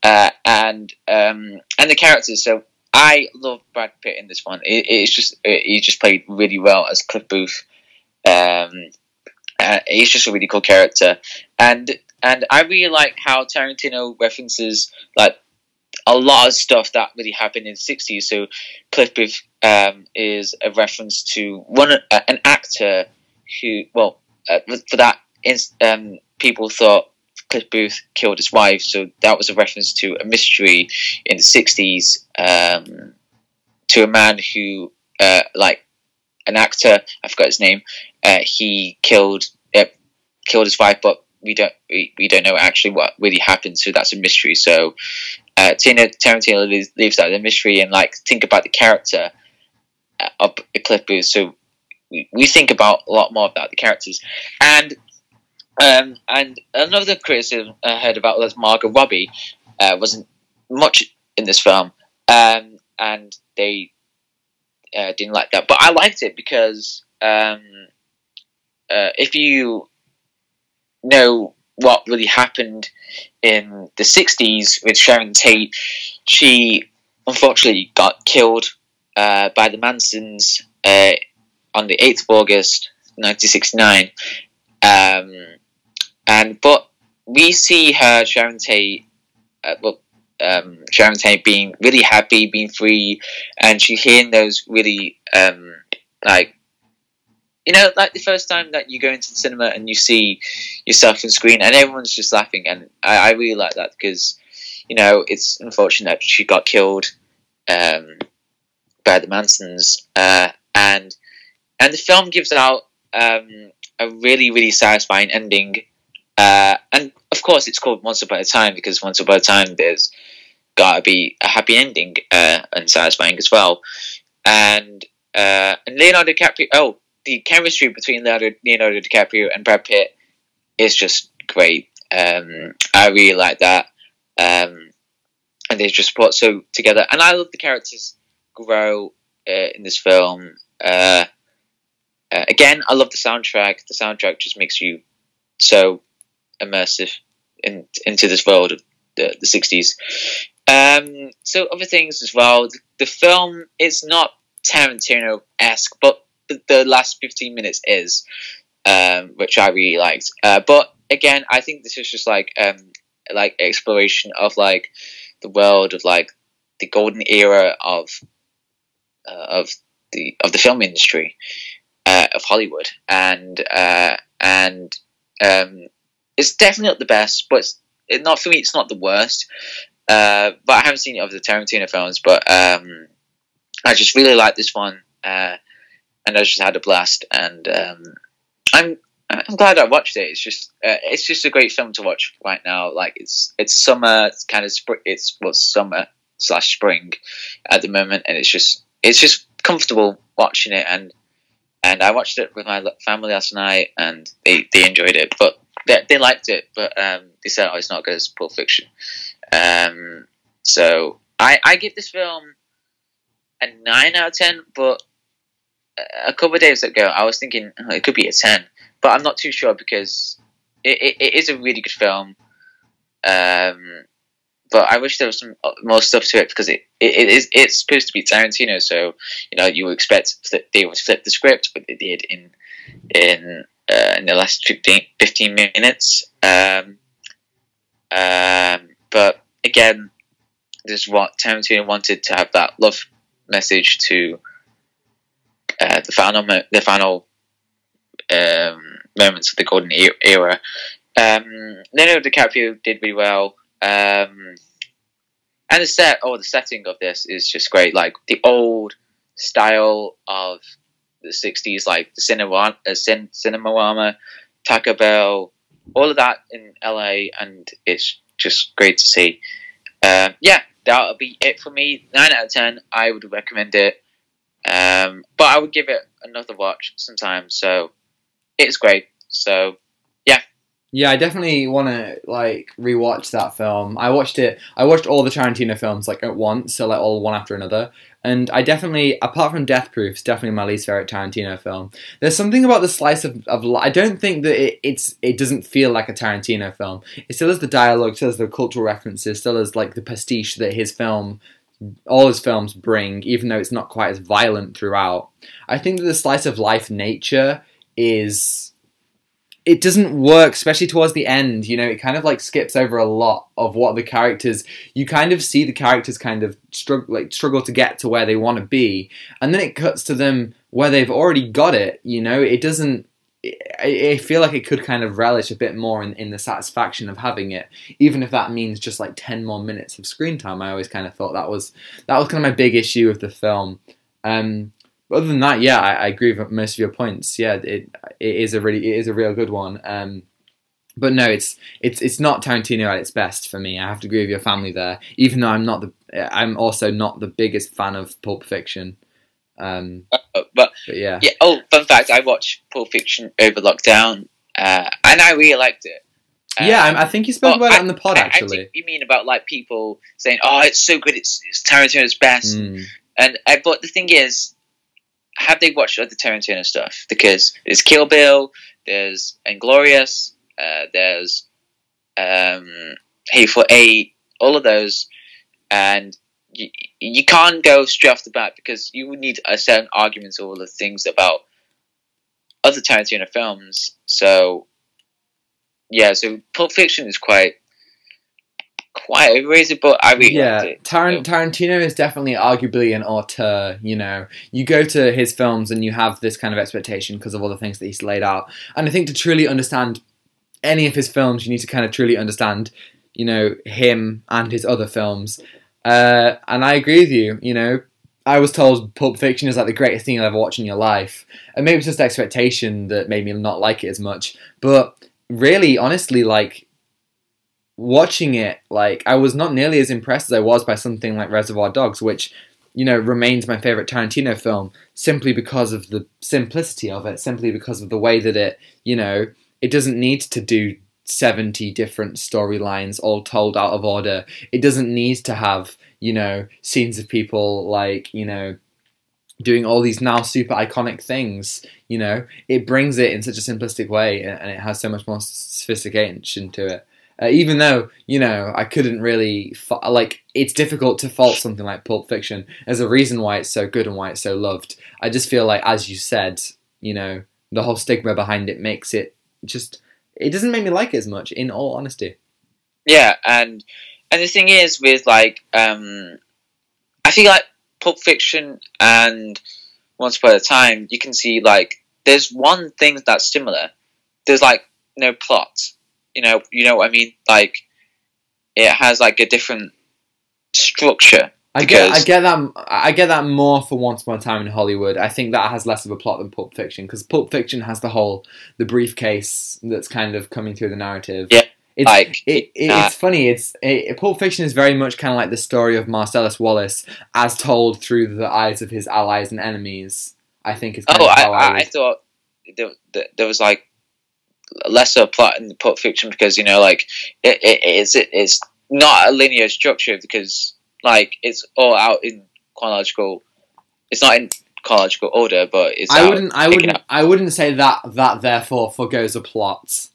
uh, and um, and the characters. So I love Brad Pitt in this one. It, it's just it, he just played really well as Cliff Booth. Um, uh, he's just a really cool character, and and I really like how Tarantino references like a lot of stuff that really happened in the '60s. So Cliff Booth um, is a reference to one uh, an actor who, well, uh, for that, um, people thought Cliff Booth killed his wife, so that was a reference to a mystery in the '60s um, to a man who, uh, like, an actor. I forgot his name. Uh, he killed uh, killed his wife, but we don't we, we don't know actually what really happened. So that's a mystery. So uh, Tina Tarantino leaves, leaves that a mystery and like think about the character uh, of Cliff Booth. So we, we think about a lot more about the characters and um, and another criticism I heard about was Margot Robbie uh, wasn't much in this film, um, and they uh, didn't like that. But I liked it because um, uh, if you know what really happened in the 60s with Sharon Tate, she unfortunately got killed uh, by the Mansons uh, on the 8th of August 1969. Um, and but we see her Sharon Tate, uh, well, um, Sharon Tate being really happy, being free, and she's hearing those really um, like you know, like the first time that you go into the cinema and you see yourself on screen and everyone's just laughing, and I, I really like that because you know it's unfortunate that she got killed um, by the Mansons, uh, and and the film gives out um, a really really satisfying ending uh, and of course, it's called Once Upon a Time because once upon a time there's got to be a happy ending uh, and satisfying as well. And uh, and Leonardo DiCaprio, oh, the chemistry between Leonardo, Leonardo DiCaprio and Brad Pitt is just great. Um, I really like that. Um, and they just brought so together. And I love the characters grow uh, in this film. Uh, uh, again, I love the soundtrack. The soundtrack just makes you so immersive in, into this world of the, the 60s. Um, so other things as well. The, the film is not Tarantino esque, but the, the, last 15 minutes is, um, which I really liked. Uh, but again, I think this is just like um, like exploration of like the world of like the golden era of uh, of the of the film industry uh, of Hollywood, and uh, and um, it's definitely not the best, but it's it, not for me. It's not the worst. Uh, but I haven't seen any of the Tarantino films, but um, I just really like this one, uh, and I just had a blast. And um, I'm I'm glad I watched it. It's just uh, it's just a great film to watch right now. Like it's it's summer, it's kind of spring. It's well summer slash spring at the moment, and it's just it's just comfortable watching it. And and I watched it with my family last night, and they, they enjoyed it. But they, they liked it, but um, they said, "Oh, it's not good as Pulp Fiction." Um, so I I give this film a nine out of ten, but a couple of days ago I was thinking oh, it could be a ten, but I'm not too sure because it, it, it is a really good film. Um, but I wish there was some more stuff to it because it, it, it is it's supposed to be Tarantino, so you know you would expect that they would flip the script, but they did in in uh, in the last 15, 15 minutes. Um, um, but again, this is what Tarantino wanted to have that love message to uh, the final the final um, moments of the golden era. Um, Leonardo DiCaprio did really well, um, and the set, oh, the setting of this is just great. Like the old style of the '60s, like the cinema, uh, cin- Cinerama, Taco Bell, all of that in LA, and it's just great to see. Um, yeah, that'll be it for me. Nine out of ten. I would recommend it, um, but I would give it another watch sometime. So it's great. So yeah. Yeah, I definitely want to like rewatch that film. I watched it. I watched all the Tarantino films like at once, so like all one after another. And I definitely, apart from Death Proof, it's definitely my least favorite Tarantino film. There's something about the slice of, of I don't think that it, it's it doesn't feel like a Tarantino film. It still has the dialogue, still has the cultural references, still has like the pastiche that his film, all his films bring, even though it's not quite as violent throughout. I think that the slice of life nature is it doesn't work, especially towards the end. You know, it kind of like skips over a lot of what the characters. You kind of see the characters kind of struggle, like struggle to get to where they want to be, and then it cuts to them where they've already got it. You know, it doesn't. I, feel like it could kind of relish a bit more in, in the satisfaction of having it, even if that means just like ten more minutes of screen time. I always kind of thought that was that was kind of my big issue with the film. Um, other than that, yeah, I, I, agree with most of your points. Yeah, it it is a really it is a real good one. Um, but no, it's it's it's not Tarantino at its best for me. I have to agree with your family there. Even though I'm not the I'm also not the biggest fan of Pulp Fiction. Um, uh, but, but, yeah, yeah. Oh, fun fact: I watched Pulp Fiction over lockdown, uh, and I really liked it. Um, yeah, I, I, think you spoke about I, it on the pod. Actually, I, you mean about like people saying, "Oh, it's so good, it's, it's Tarantino's best," mm. and uh, but the thing is, have they watched other Tarantino stuff? Because there's Kill Bill, there's Inglorious, uh, there's um, Hateful Eight, all of those, and you, you can't go straight off the bat because you would need a certain arguments or all the things about other Tarantino films. So, yeah, so Pulp Fiction is quite quite overrated, but I really yeah. Tar- Tarantino is definitely arguably an auteur. You know, you go to his films and you have this kind of expectation because of all the things that he's laid out. And I think to truly understand any of his films, you need to kind of truly understand, you know, him and his other films. Uh, and I agree with you. You know, I was told Pulp Fiction is like the greatest thing you'll ever watch in your life, and maybe it's just expectation that made me not like it as much. But really, honestly, like watching it, like I was not nearly as impressed as I was by something like Reservoir Dogs, which you know remains my favorite Tarantino film simply because of the simplicity of it, simply because of the way that it, you know, it doesn't need to do 70 different storylines all told out of order. It doesn't need to have, you know, scenes of people like, you know, doing all these now super iconic things, you know. It brings it in such a simplistic way and it has so much more sophistication to it. Uh, even though you know I couldn't really fa- like it's difficult to fault something like Pulp Fiction as a reason why it's so good and why it's so loved. I just feel like, as you said, you know, the whole stigma behind it makes it just it doesn't make me like it as much. In all honesty, Yeah, and and the thing is with like um, I feel like Pulp Fiction and Once Upon a Time, you can see like there's one thing that's similar. There's like no plot. You know, you know what I mean? Like it has like a different structure. I get I get that I get that more for Once Upon a Time in Hollywood. I think that has less of a plot than Pulp Fiction because Pulp Fiction has the whole the briefcase that's kind of coming through the narrative. Yeah, it's, like it, it, uh, it's funny. It's it, Pulp Fiction is very much kind of like the story of Marcellus Wallace as told through the eyes of his allies and enemies. I think is Oh, I, I, I, thought there, there was like lesser plot in the Pulp Fiction because you know, like it, it, it's it, it's not a linear structure because like it's all out in chronological. It's not in chronological order, but it's. I wouldn't. I wouldn't. up. I wouldn't say that. That therefore forgoes a plot.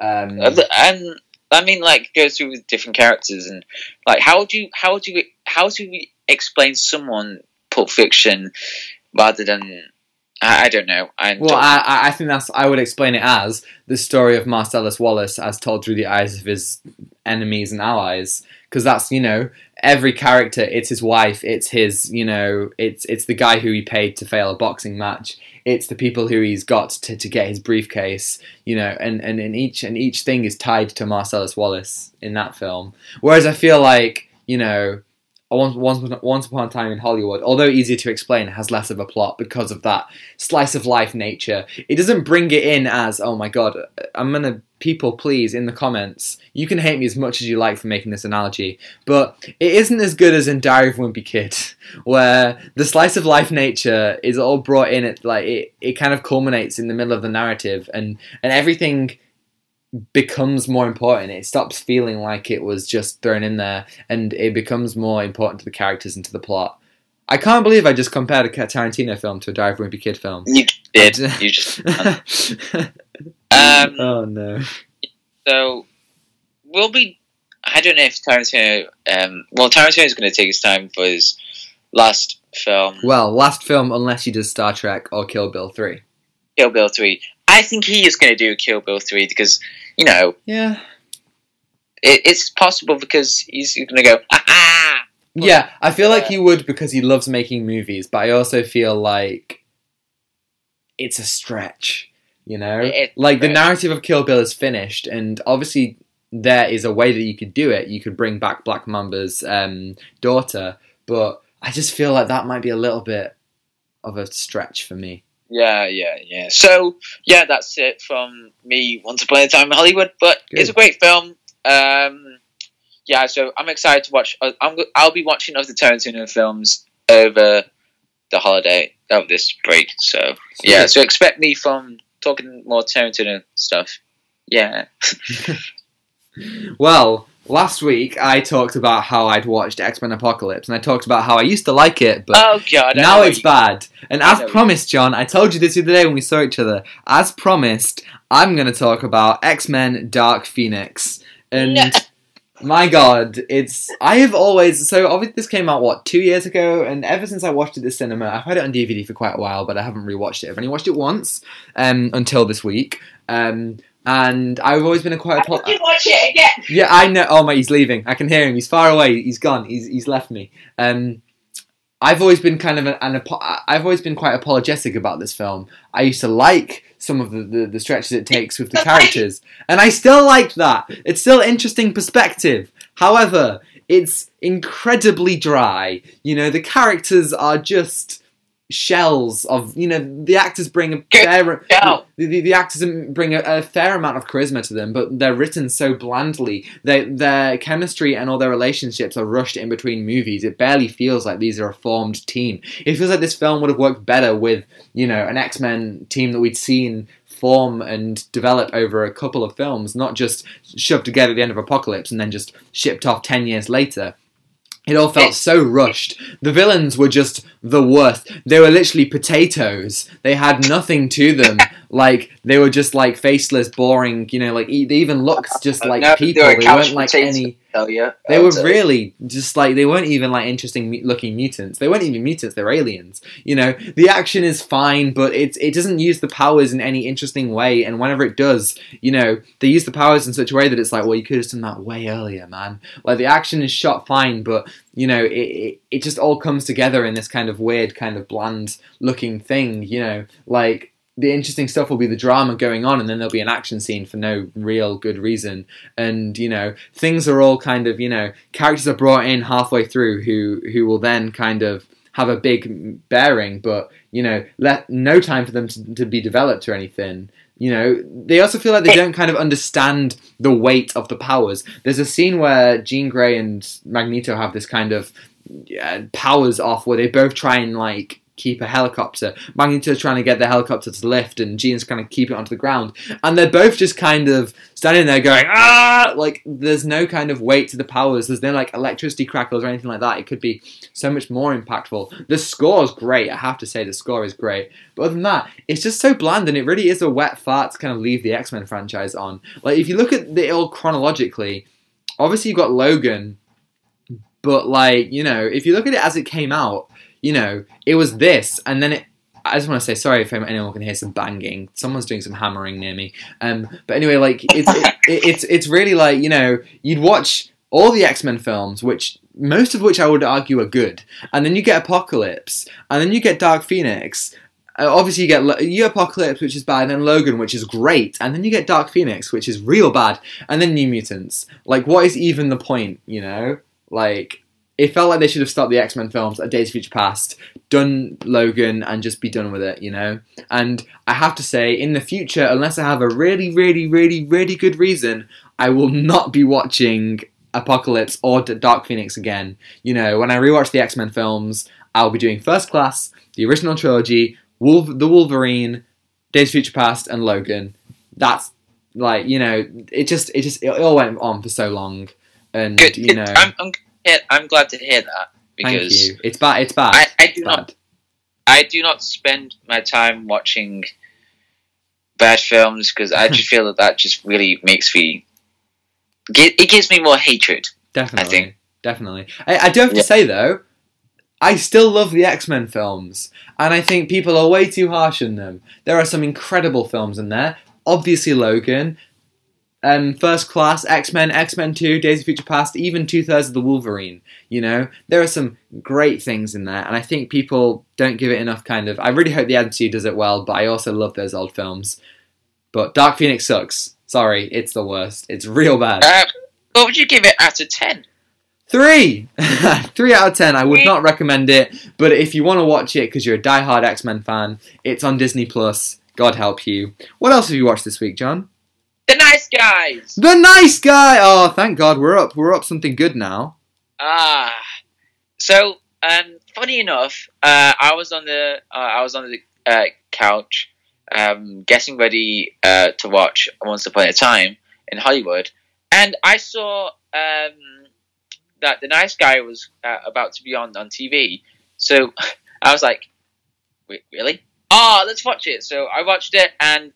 Um, Uh, And I mean, like goes through with different characters and like how do you how do you how do we explain someone Pulp Fiction rather than I, I don't know. I Well, don't- I, I- think that's. I would explain it as the story of Marcellus Wallace as told through the eyes of his enemies and allies, because that's you know every character. It's his wife. It's his you know. It's it's the guy who he paid to fail a boxing match. It's the people who he's got to, to get his briefcase. You know, and, and, and each and each thing is tied to Marcellus Wallace in that film. Whereas I feel like you know. Once, once, once upon a time in Hollywood, although easier to explain, has less of a plot because of that slice of life nature. It doesn't bring it in as, oh my god, I'm gonna, people please, in the comments, you can hate me as much as you like for making this analogy, but it isn't as good as in Diary of Wimpy Kid, [laughs] where the slice of life nature is all brought in at, like, it, it kind of culminates in the middle of the narrative, and, and everything becomes more important. It stops feeling like it was just thrown in there, and it becomes more important to the characters and to the plot. I can't believe I just compared a Tarantino film to a Diary of a Wimpy Kid film. you did [laughs] you just [laughs] um oh no. So we'll be. I don't know if Tarantino. Um, well, Tarantino is going to take his time for his last film, Well, last film, unless he does Star Trek or Kill Bill 3. Kill Bill three. I think he is going to do Kill Bill three because you know Yeah. it, it's possible because he's going to go. Ah, ah. Yeah, I feel like he would because he loves making movies, but I also feel like it's a stretch, you know? It's a like the narrative of Kill Bill is finished, and obviously there is a way that you could do it. You could bring back Black Mamba's um, daughter, but I just feel like that might be a little bit of a stretch for me. Yeah, yeah, yeah. So yeah, that's it from me. Once upon a time in Hollywood, but Good. it's a great film. Um, yeah, so I'm excited to watch. uh, I'm, I'll be watching other Tarantino films over the holiday of this break. So yeah, so expect me from talking more Tarantino stuff. Yeah, [laughs] [laughs] Well, last week I talked about how I'd watched X Men Apocalypse, and I talked about how I used to like it, but oh god, now it's you- bad. And I as promised, John, I told you this the other day when we saw each other. As promised, I'm going to talk about X Men Dark Phoenix. And Yeah. [laughs] my god, it's. I have always. So, obviously, this came out, what, two years ago? And ever since I watched it at the cinema, I've had it on DVD for quite a while, but I haven't rewatched it. I've only watched it once um, until this week. Um, and I've always been a quite. A I watch it again. yeah, I know. Oh my, he's leaving. I can hear him. He's far away. He's gone. He's he's left me. Um, I've always been kind of an, an apo- I've always been quite apologetic about this film. I used to like some of the, the, the stretches it takes with the [laughs] characters, and I still like that. It's still interesting perspective. However, it's incredibly dry. You know, the characters are just shells of you know the actors bring a fair the, the, the actors bring a, a fair amount of charisma to them but they're written so blandly. They, their chemistry and all their relationships are rushed in between movies. It barely feels like these are a formed team. It feels like this film would have worked better with you know an x-men team that we'd seen form and develop over a couple of films not just shoved together at the end of apocalypse and then just shipped off 10 years later it all felt so rushed. The villains were just the worst. They were literally potatoes. They had nothing to them [laughs] like they were just like faceless, boring. You know, like they even looked just like No, people. They weren't like potatoes. any. Tell yeah. They were really just like they weren't even like interesting looking mutants. They weren't even mutants. They're aliens. You know, the action is fine, but it it doesn't use the powers in any interesting way. And whenever it does, you know, they use the powers in such a way that it's like, well, you could have done that way earlier, man. Like the action is shot fine, but you know, it it, it just all comes together in this kind of weird, kind of bland looking thing. You know, like. The interesting stuff will be the drama going on, and then there'll be an action scene for no real good reason. And you know, things are all kind of you know characters are brought in halfway through who who will then kind of have a big bearing, but you know, let no time for them to, to be developed or anything. You know, they also feel like they don't kind of understand the weight of the powers. There's a scene where Jean Grey and Magneto have this kind of yeah, powers off where they both try and like keep a helicopter. Magneto's trying to get the helicopter to lift, and Jean's trying to keep it onto the ground. And they're both just kind of standing there going, ah! Like, there's no kind of weight to the powers. There's no, like, electricity crackles or anything like that. It could be so much more impactful. The score is great. I have to say, the score is great. But other than that, it's just so bland, and it really is a wet fart to kind of leave the X Men franchise on. Like, if you look at it all chronologically, obviously you've got Logan, but, like, you know, if you look at it as it came out, you know, it was this, and then it. I just want to say sorry if anyone can hear some banging. Someone's doing some hammering near me. Um, but anyway, like it's it, [laughs] it, it's it's really like you know you'd watch all the X Men films, which most of which I would argue are good, and then you get Apocalypse, and then you get Dark Phoenix. Uh, obviously, you get you Apocalypse, which is bad, and then Logan, which is great, and then you get Dark Phoenix, which is real bad, and then New Mutants. Like, what is even the point? You know, like it felt like they should have stopped the X Men films at Days of Future Past, done Logan, and just be done with it, you know? And I have to say, in the future, unless I have a really, really, really, really good reason, I will not be watching Apocalypse or Dark Phoenix again. You know, when I rewatch the X Men films, I'll be doing First Class, the original trilogy, Wolf- the Wolverine, Days of Future Past, and Logan. That's like, you know, it just, it just, it all went on for so long. And, Good. you know. I'm, I'm, I'm glad to hear that Thank because you. It's bad. It's bad. I, I do It's not. I do not spend my time watching bad films because I just [laughs] feel that that just really makes me. It gives me more hatred. Definitely. I think- Definitely. I, I do have to Yeah. say though, I still love the X Men films, and I think people are way too harsh in them. There are some incredible films in there. Obviously, Logan, um, First Class, X Men, X Men Two, Days of Future Past, even two thirds of the Wolverine. You know, there are some great things in there, and I think people don't give it enough. Kind of. I really hope the MCU does it well, but I also love those old films. But Dark Phoenix sucks. Sorry, it's the worst. It's real bad. Uh, what would you give it out of ten? Three! [laughs] Three out of ten. I would not recommend it, but if you want to watch it because you're a die-hard X-Men fan, it's on Disney Plus. God help you. What else have you watched this week, John? The Nice Guys. The Nice Guy! Oh, thank God, we're up. We're up something good now. Ah, so um, funny enough, uh, I was on the uh, I was on the uh, couch, um, getting ready uh, to watch Once Upon a Time in Hollywood, and I saw um, that the nice guy was uh, about to be on on TV. So [laughs] I was like, "Wait, really? Oh, let's watch it." So I watched it, and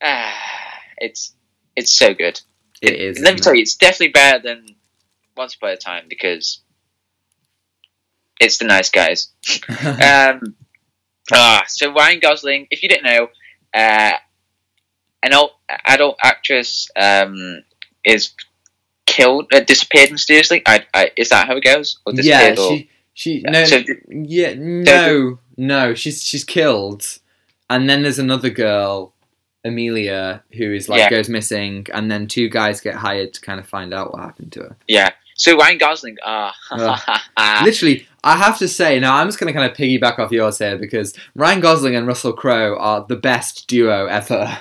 uh, [sighs] it's it's so good. It is. Let me tell you, it's definitely better than Once Upon a Time because it's the nice guys. [laughs] um, ah, so Ryan Gosling, if you didn't know, uh, an old adult actress um, is killed, uh, disappeared mysteriously. I, I, is that how it goes? Or yeah, disappeared? or, she, she, no, So- yeah, no, no, she's she's killed, and then there's another girl, Amelia, who is like Yeah. goes missing, and then two guys get hired to kind of find out what happened to her. yeah. So Ryan Gosling, ah, [laughs] Literally, I have to say, now I'm just going to kind of piggyback off yours here because Ryan Gosling and Russell Crowe are the best duo ever.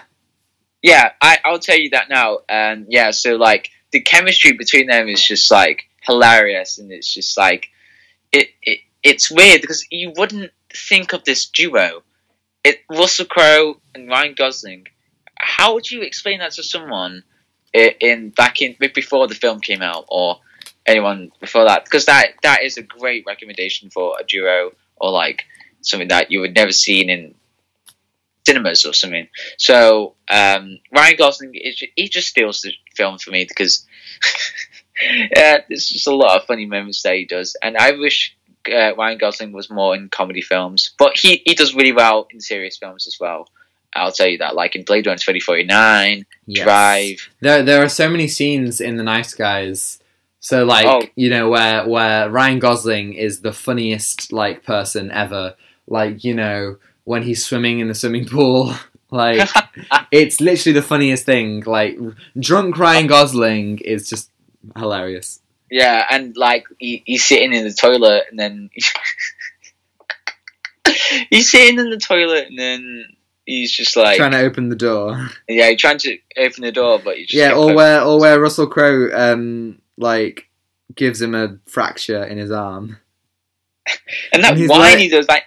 Yeah, I, I'll tell you that now. And yeah, so like the chemistry between them is just like hilarious, and it's just like it, it it's weird because you wouldn't think of this duo. It Russell Crowe and Ryan Gosling. How would you explain that to someone in, in back in before the film came out, or anyone before that? Because that that is a great recommendation for a duo, or like something that you would never seen in cinemas or something. So um, Ryan Gosling, he just steals the film for me because [laughs] yeah, there's just a lot of funny moments that he does, and I wish uh, Ryan Gosling was more in comedy films, but he he does really well in serious films as well. I'll tell you that, like in Blade Runner 2049, Yes. Drive. There, there are so many scenes in The Nice Guys. So like Oh. you know where where Ryan Gosling is the funniest like person ever. Like you know when he's swimming in the swimming pool. [laughs] Like [laughs] it's literally the funniest thing. Like drunk Ryan Gosling is just hilarious. Yeah, and like he, he's sitting in the toilet, and then [laughs] he's sitting in the toilet, and then he's just like, trying to open the door. yeah, he's trying to open the door, but Yeah, or where or where Russell Crowe um like gives him a fracture in his arm. [laughs] and that and whine like- he does, like,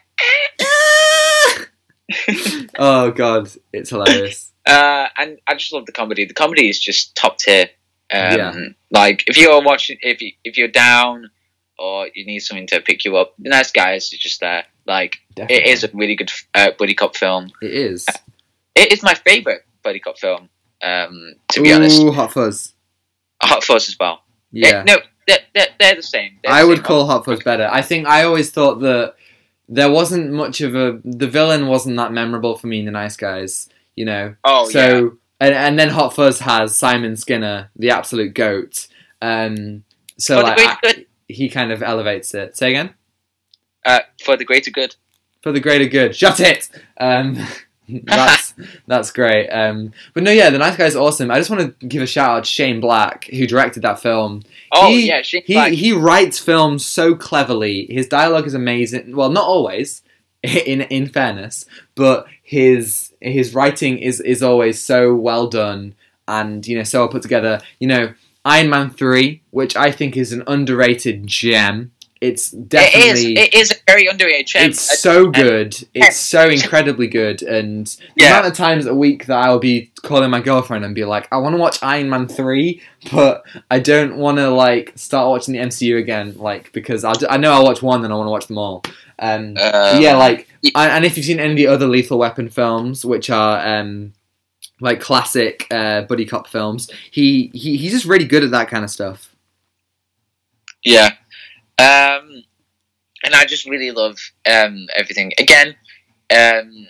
[laughs] oh god, it's hilarious. uh, and I just love the comedy. The comedy is just top tier. Um, Yeah. Like if you're watching, if you if you're down or you need something to pick you up, the nice guys is just there. Like Definitely. it is a really good uh, buddy cop film. It is. It is my favorite buddy cop film. Um, to be honest, Hot Fuzz. Hot Fuzz as well. Yeah. Eh, no, they're, they're, they're the same. They're the I would same. call Hot Fuzz better. I think I always thought that there wasn't much of a the villain wasn't that memorable for me in the Nice Guys, you know. Oh yeah. And and then Hot Fuzz has Simon Skinner, the absolute goat. Um so For the like greater I- good. he kind of elevates it. Say again? Uh, for the greater good. For the greater good. Shut it. Um [laughs] that's that's great. Um but no yeah, the Nice Guy's awesome. I just want to give a shout out to Shane Black who directed that film. Oh He- yeah, Shane He Black. he writes films so cleverly. His dialogue is amazing. Well, not always, [laughs] in in fairness, but his his writing is is always so well done and you know so well put together. You know, Iron Man three, which I think is an underrated gem. It's definitely. It is a very underrated gem. it's so good. It's so incredibly good, and the amount of times a week that I'll be calling my girlfriend and be like, "I want to watch Iron Man three, but I don't want to like start watching the MCU again, like because I'll, I know I'll watch one, then I want to watch them all." Um, Um, yeah, like, y- and and if you've seen any of the other Lethal Weapon films, which are um, like classic uh, buddy cop films, he, he he's just really good at that kind of stuff. Yeah. Um, and I just really love um, everything. Again, um,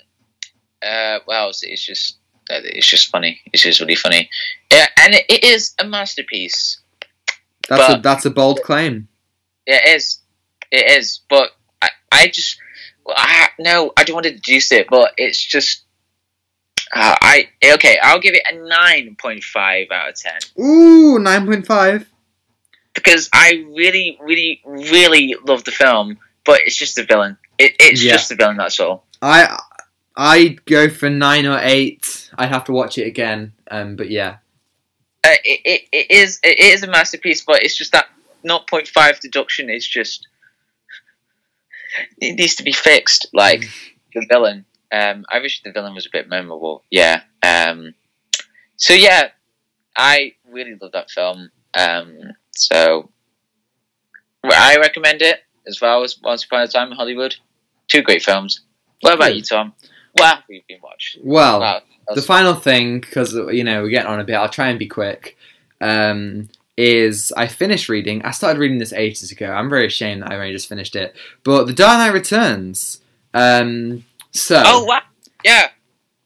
uh, well, it's, it's just uh, it's just funny. It's just really funny. Yeah, and it, it is a masterpiece. That's a that's a bold claim. It is. It is. But I, I just I, no, I don't want to deduce it, but it's just. Uh, I okay. I'll give it a nine point five out of ten Ooh, nine point five. Because I really, really, really love the film, but it's just the villain. It, it's Yeah. just the villain. That's all. I I go for nine or eight. I'd have to watch it again. Um, but yeah, Uh, it, it, it is it is a masterpiece, but it's just that 0.5 deduction is just it needs to be fixed. Like the villain, um, I wish the villain was a bit memorable. Yeah. Um, so yeah, I really love that film. Um, so I recommend it as well as Once Upon a Time in Hollywood. Two great films. What about you, Tom? What have you been watched? well, Wow, the final thing because you know we're getting on a bit. I'll try and be quick. Um, is I finished reading. I started reading this ages ago. I'm very ashamed that I only just finished it. But The Dark Knight Returns. Um, so oh wow, yeah.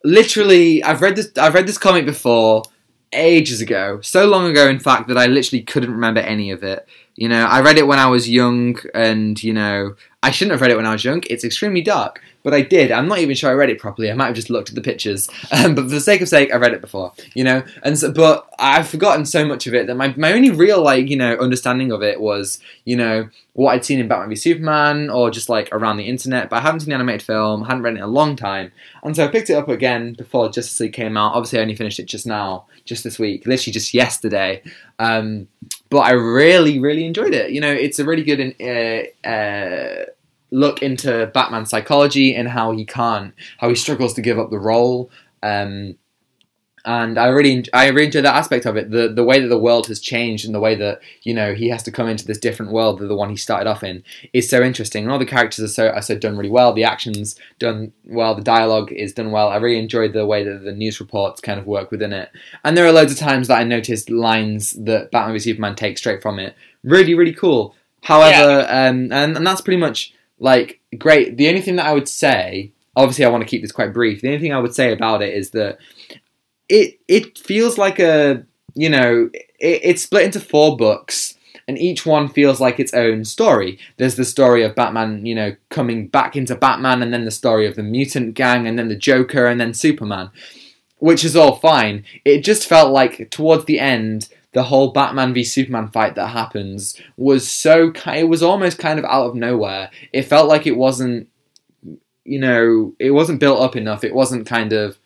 literally I've read this I've read this comic before ages ago. So long ago in fact that I literally couldn't remember any of it. You know, I read it when I was young and you know, I shouldn't have read it when I was young. It's extremely dark, but I did. I'm not even sure I read it properly. I might have just looked at the pictures. Um, but for the sake of sake, I read it before, you know. And so, but I've forgotten so much of it that my, my only real like, you know, understanding of it was, you know, what I'd seen in Batman v Superman or just like around the internet, but I haven't seen the animated film, hadn't read it in a long time. And so I picked it up again before Justice League came out. Obviously, I only finished it just now, just this week, literally just yesterday. Um, but I really, really enjoyed it. You know, it's a really good uh, uh, look into Batman's psychology and how he can't, how he struggles to give up the role. Um, and I really I really enjoy that aspect of it. The the way that the world has changed and the way that you know he has to come into this different world than the one he started off in is so interesting. And all the characters are so are so done really well. The actions done well. The dialogue is done well. I really enjoyed the way that the news reports kind of work within it. And there are loads of times that I noticed lines that Batman v Superman take straight from it. Really really cool. However, um, and and that's pretty much like great. The only thing that I would say, obviously, I want to keep this quite brief. The only thing I would say about it is that it it feels like a you know it, it's split into four books and each one feels like its own story. There's the story of Batman, you know, coming back into Batman, and then the story of the mutant gang, and then the Joker, and then Superman, which is all fine. It just felt like towards the end, the whole Batman v Superman fight that happens was so it was almost kind of out of nowhere. It felt like it wasn't, you know, it wasn't built up enough. It wasn't kind of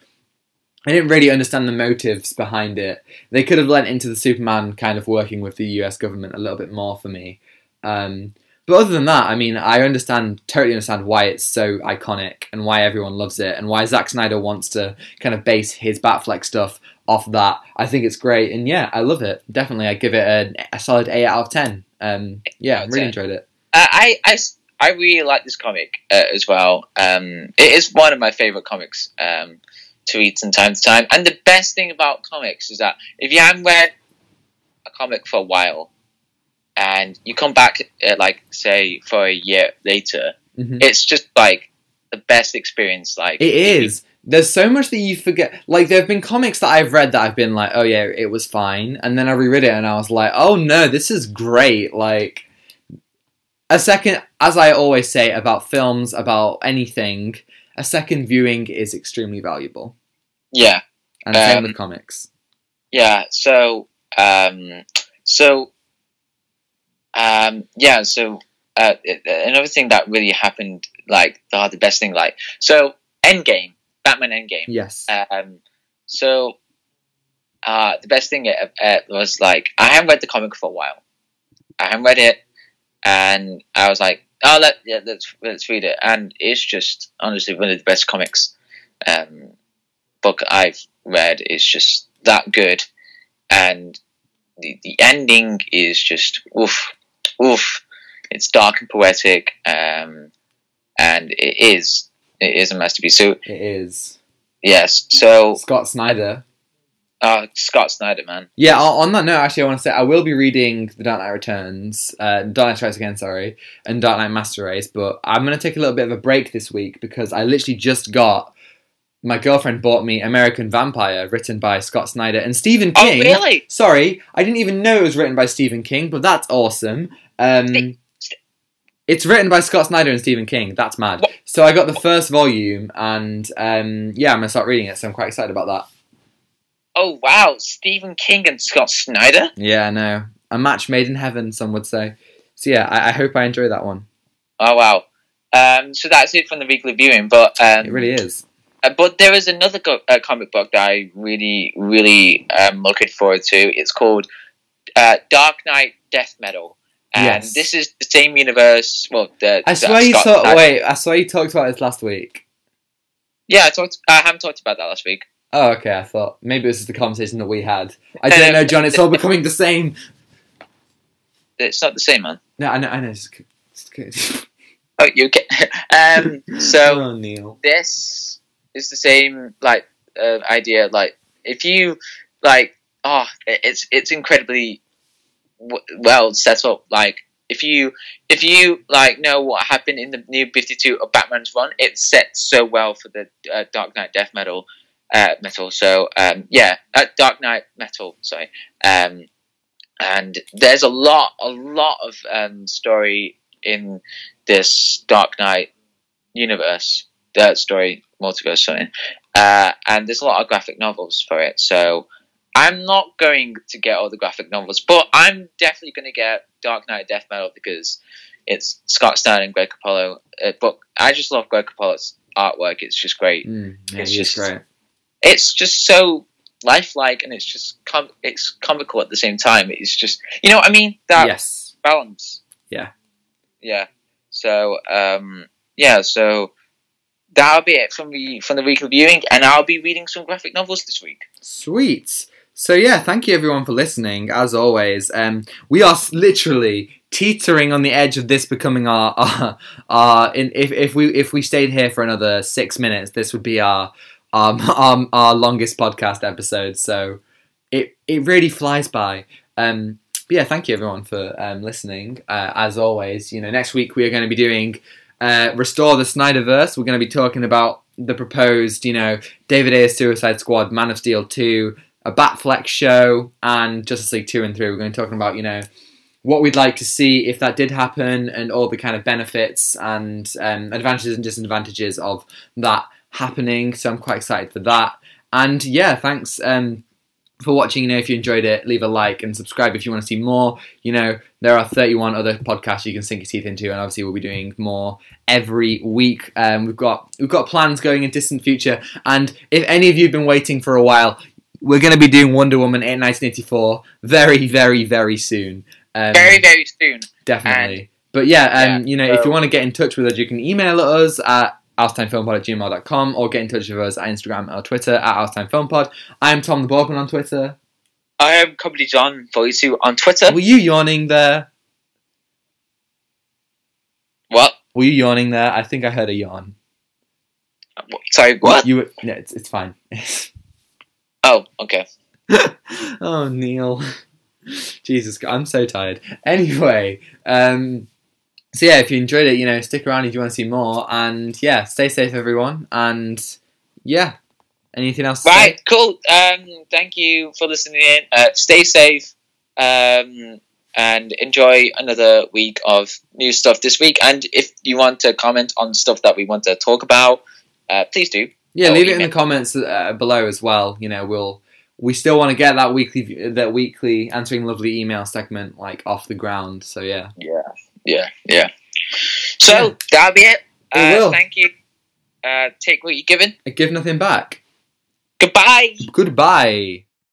I didn't really understand the motives behind it. They could have lent into the Superman kind of working with the US government a little bit more for me. Um, but other than that, I mean, I understand, totally understand why it's so iconic and why everyone loves it and why Zack Snyder wants to kind of base his Batfleck stuff off that. I think it's great. And yeah, I love it. Definitely, I give it a, a solid 8 out of 10. Um, yeah, I really enjoyed it. Uh, I, I, I really like this comic uh, as well. Um, it is one of my favorite comics. Um, to read from time to time. And the best thing about comics is that if you haven't read a comic for a while and you come back, uh, like, say, for a year later, Mhm. it's just like the best experience. Like, It is. There's so much that you forget. Like there have been comics that I've read that I've been like, oh yeah, it was fine, and then I reread it and I was like, oh no, this is great. Like a second, as I always say about films, about anything, a second viewing is extremely valuable, Yeah, and same Um, with comics. yeah. So, um, so, um, yeah. So, uh, another thing that really happened, like, oh, the best thing, like, so Endgame, Batman Endgame. Yes. Um, so uh, the best thing uh, uh, was like I haven't read the comic for a while. I haven't read it, and I was like, "Oh, let yeah, let's let's read it." And it's just honestly one of the best comics um, book I've read. It's just that good, and the the ending is just oof oof. It's dark and poetic, um, and it is it is a masterpiece. So it is. yes, so Scott Snyder. uh, Scott Snyder, man. Yeah, on that note, actually, I want to say I will be reading The Dark Knight Returns, uh, Dark Knight Strikes Again, sorry, and Dark Knight Master Race, but I'm going to take a little bit of a break this week because I literally just got my girlfriend bought me American Vampire, written by Scott Snyder and Stephen Oh, King. really? Sorry, I didn't even know it was written by Stephen King, but that's awesome. Um, it's written by Scott Snyder and Stephen King. That's mad. What? So I got the first volume, and um, yeah, I'm gonna start reading it. So I'm quite excited about that. Oh wow, Stephen King and Scott Snyder. Yeah, I know. A match made in heaven, some would say. So yeah, I, I hope I enjoy that one. Oh wow. Um, so that's it from the weekly viewing, but um, It really is. uh, but there is another co- uh, comic book that I really, really am looking forward to. It's called uh, Dark Knight Death Metal, and Yes. this is the same universe. Well, the, I swear you talked. Wait, I swear you talked about this last week. Yeah, I talked. I haven't talked about that last week. Oh, okay. I thought maybe this is the conversation that we had. I No, don't no. know, John. It's all becoming the same. It's not the same, man. No, I know. I know. It's, it's. [laughs] Oh, you okay? [laughs] um, so oh, Neil. this is the same like uh, idea. Like if you like, oh, it's it's incredibly well set up. Like if you if you like know what happened in the new Fifty Two of Batman's run, it's set so well for the uh, Dark Knight Death Metal. Uh, metal. So um, yeah, uh, Dark Knight Metal. Sorry. Um, and there's a lot, a lot of um, story in this Dark Knight universe, that story multiverse, sorry. Uh, and there's a lot of graphic novels for it. So I'm not going to get all the graphic novels, but I'm definitely going to get Dark Knight Death Metal because it's Scott Stein and Greg Capullo. Uh, but I just love Greg Capullo's artwork. It's just great. Mm, yeah, It's just- great. It's just so lifelike and it's just com- it's comical at the same time. It's just you know what I mean that yes. balance. Yeah. Yeah. So um, yeah. So that'll be it from the from the weekly viewing, and I'll be reading some graphic novels this week. Sweet. So yeah, thank you everyone for listening. As always, um, we are literally teetering on the edge of this becoming our [laughs] our, our in, if if we if we stayed here for another six minutes, this would be our um, [laughs] our, our longest podcast episode. So it it really flies by. Um, but yeah, thank you everyone for um, listening. Uh, as always, you know, next week we are going to be doing uh, restore the Snyderverse. We're going to be talking about the proposed, you know, David Ayer's Suicide Squad, Man of Steel two, a Batfleck show, and Justice League two and three. We're going to be talking about, you know, what we'd like to see if that did happen, and all the kind of benefits and um, advantages and disadvantages of that happening. So I'm quite excited for that. And yeah, thanks. Um, for watching. You know, if you enjoyed it, leave a like and subscribe if you want to see more. You know, there are 31 other podcasts you can sink your teeth into, and obviously we'll be doing more every week. Um, we've got we've got plans going in distant future, and if any of you have been waiting for a while, we're going to be doing Wonder Woman in 1984 very, very, very soon. Um, Very very soon. Definitely. but yeah, um, yeah, you know, if you want to get in touch with us, you can email us at outatimefilmpod at gmail.com or get in touch with us at Instagram or Twitter at outatimefilmpod. I'm Tom the Borgman on Twitter. I am Comedy John Voice on Twitter. Were you yawning there? What? Were you yawning there? I think I heard a yawn. Sorry, what? You no, it's, it's fine. [laughs] Oh, okay. [laughs] oh, Neil. Jesus, I'm so tired. Anyway, um, so yeah, if you enjoyed it, you know, stick around if you want to see more. And yeah, stay safe, everyone. And yeah, anything else? To Right, say? cool. Um, thank you for listening in. Uh, stay safe. Um, and enjoy another week of new stuff this week. And if you want to comment on stuff that we want to talk about, uh, please do. Yeah, leave it in the comments uh, below as well. You know, we'll we still want to get that weekly that weekly answering lovely email segment like off the ground. So yeah, Yeah, yeah, yeah. So Yeah. that'll be it. It Uh, will. Thank you. Uh, take what you're given. I give nothing back. Goodbye. Goodbye.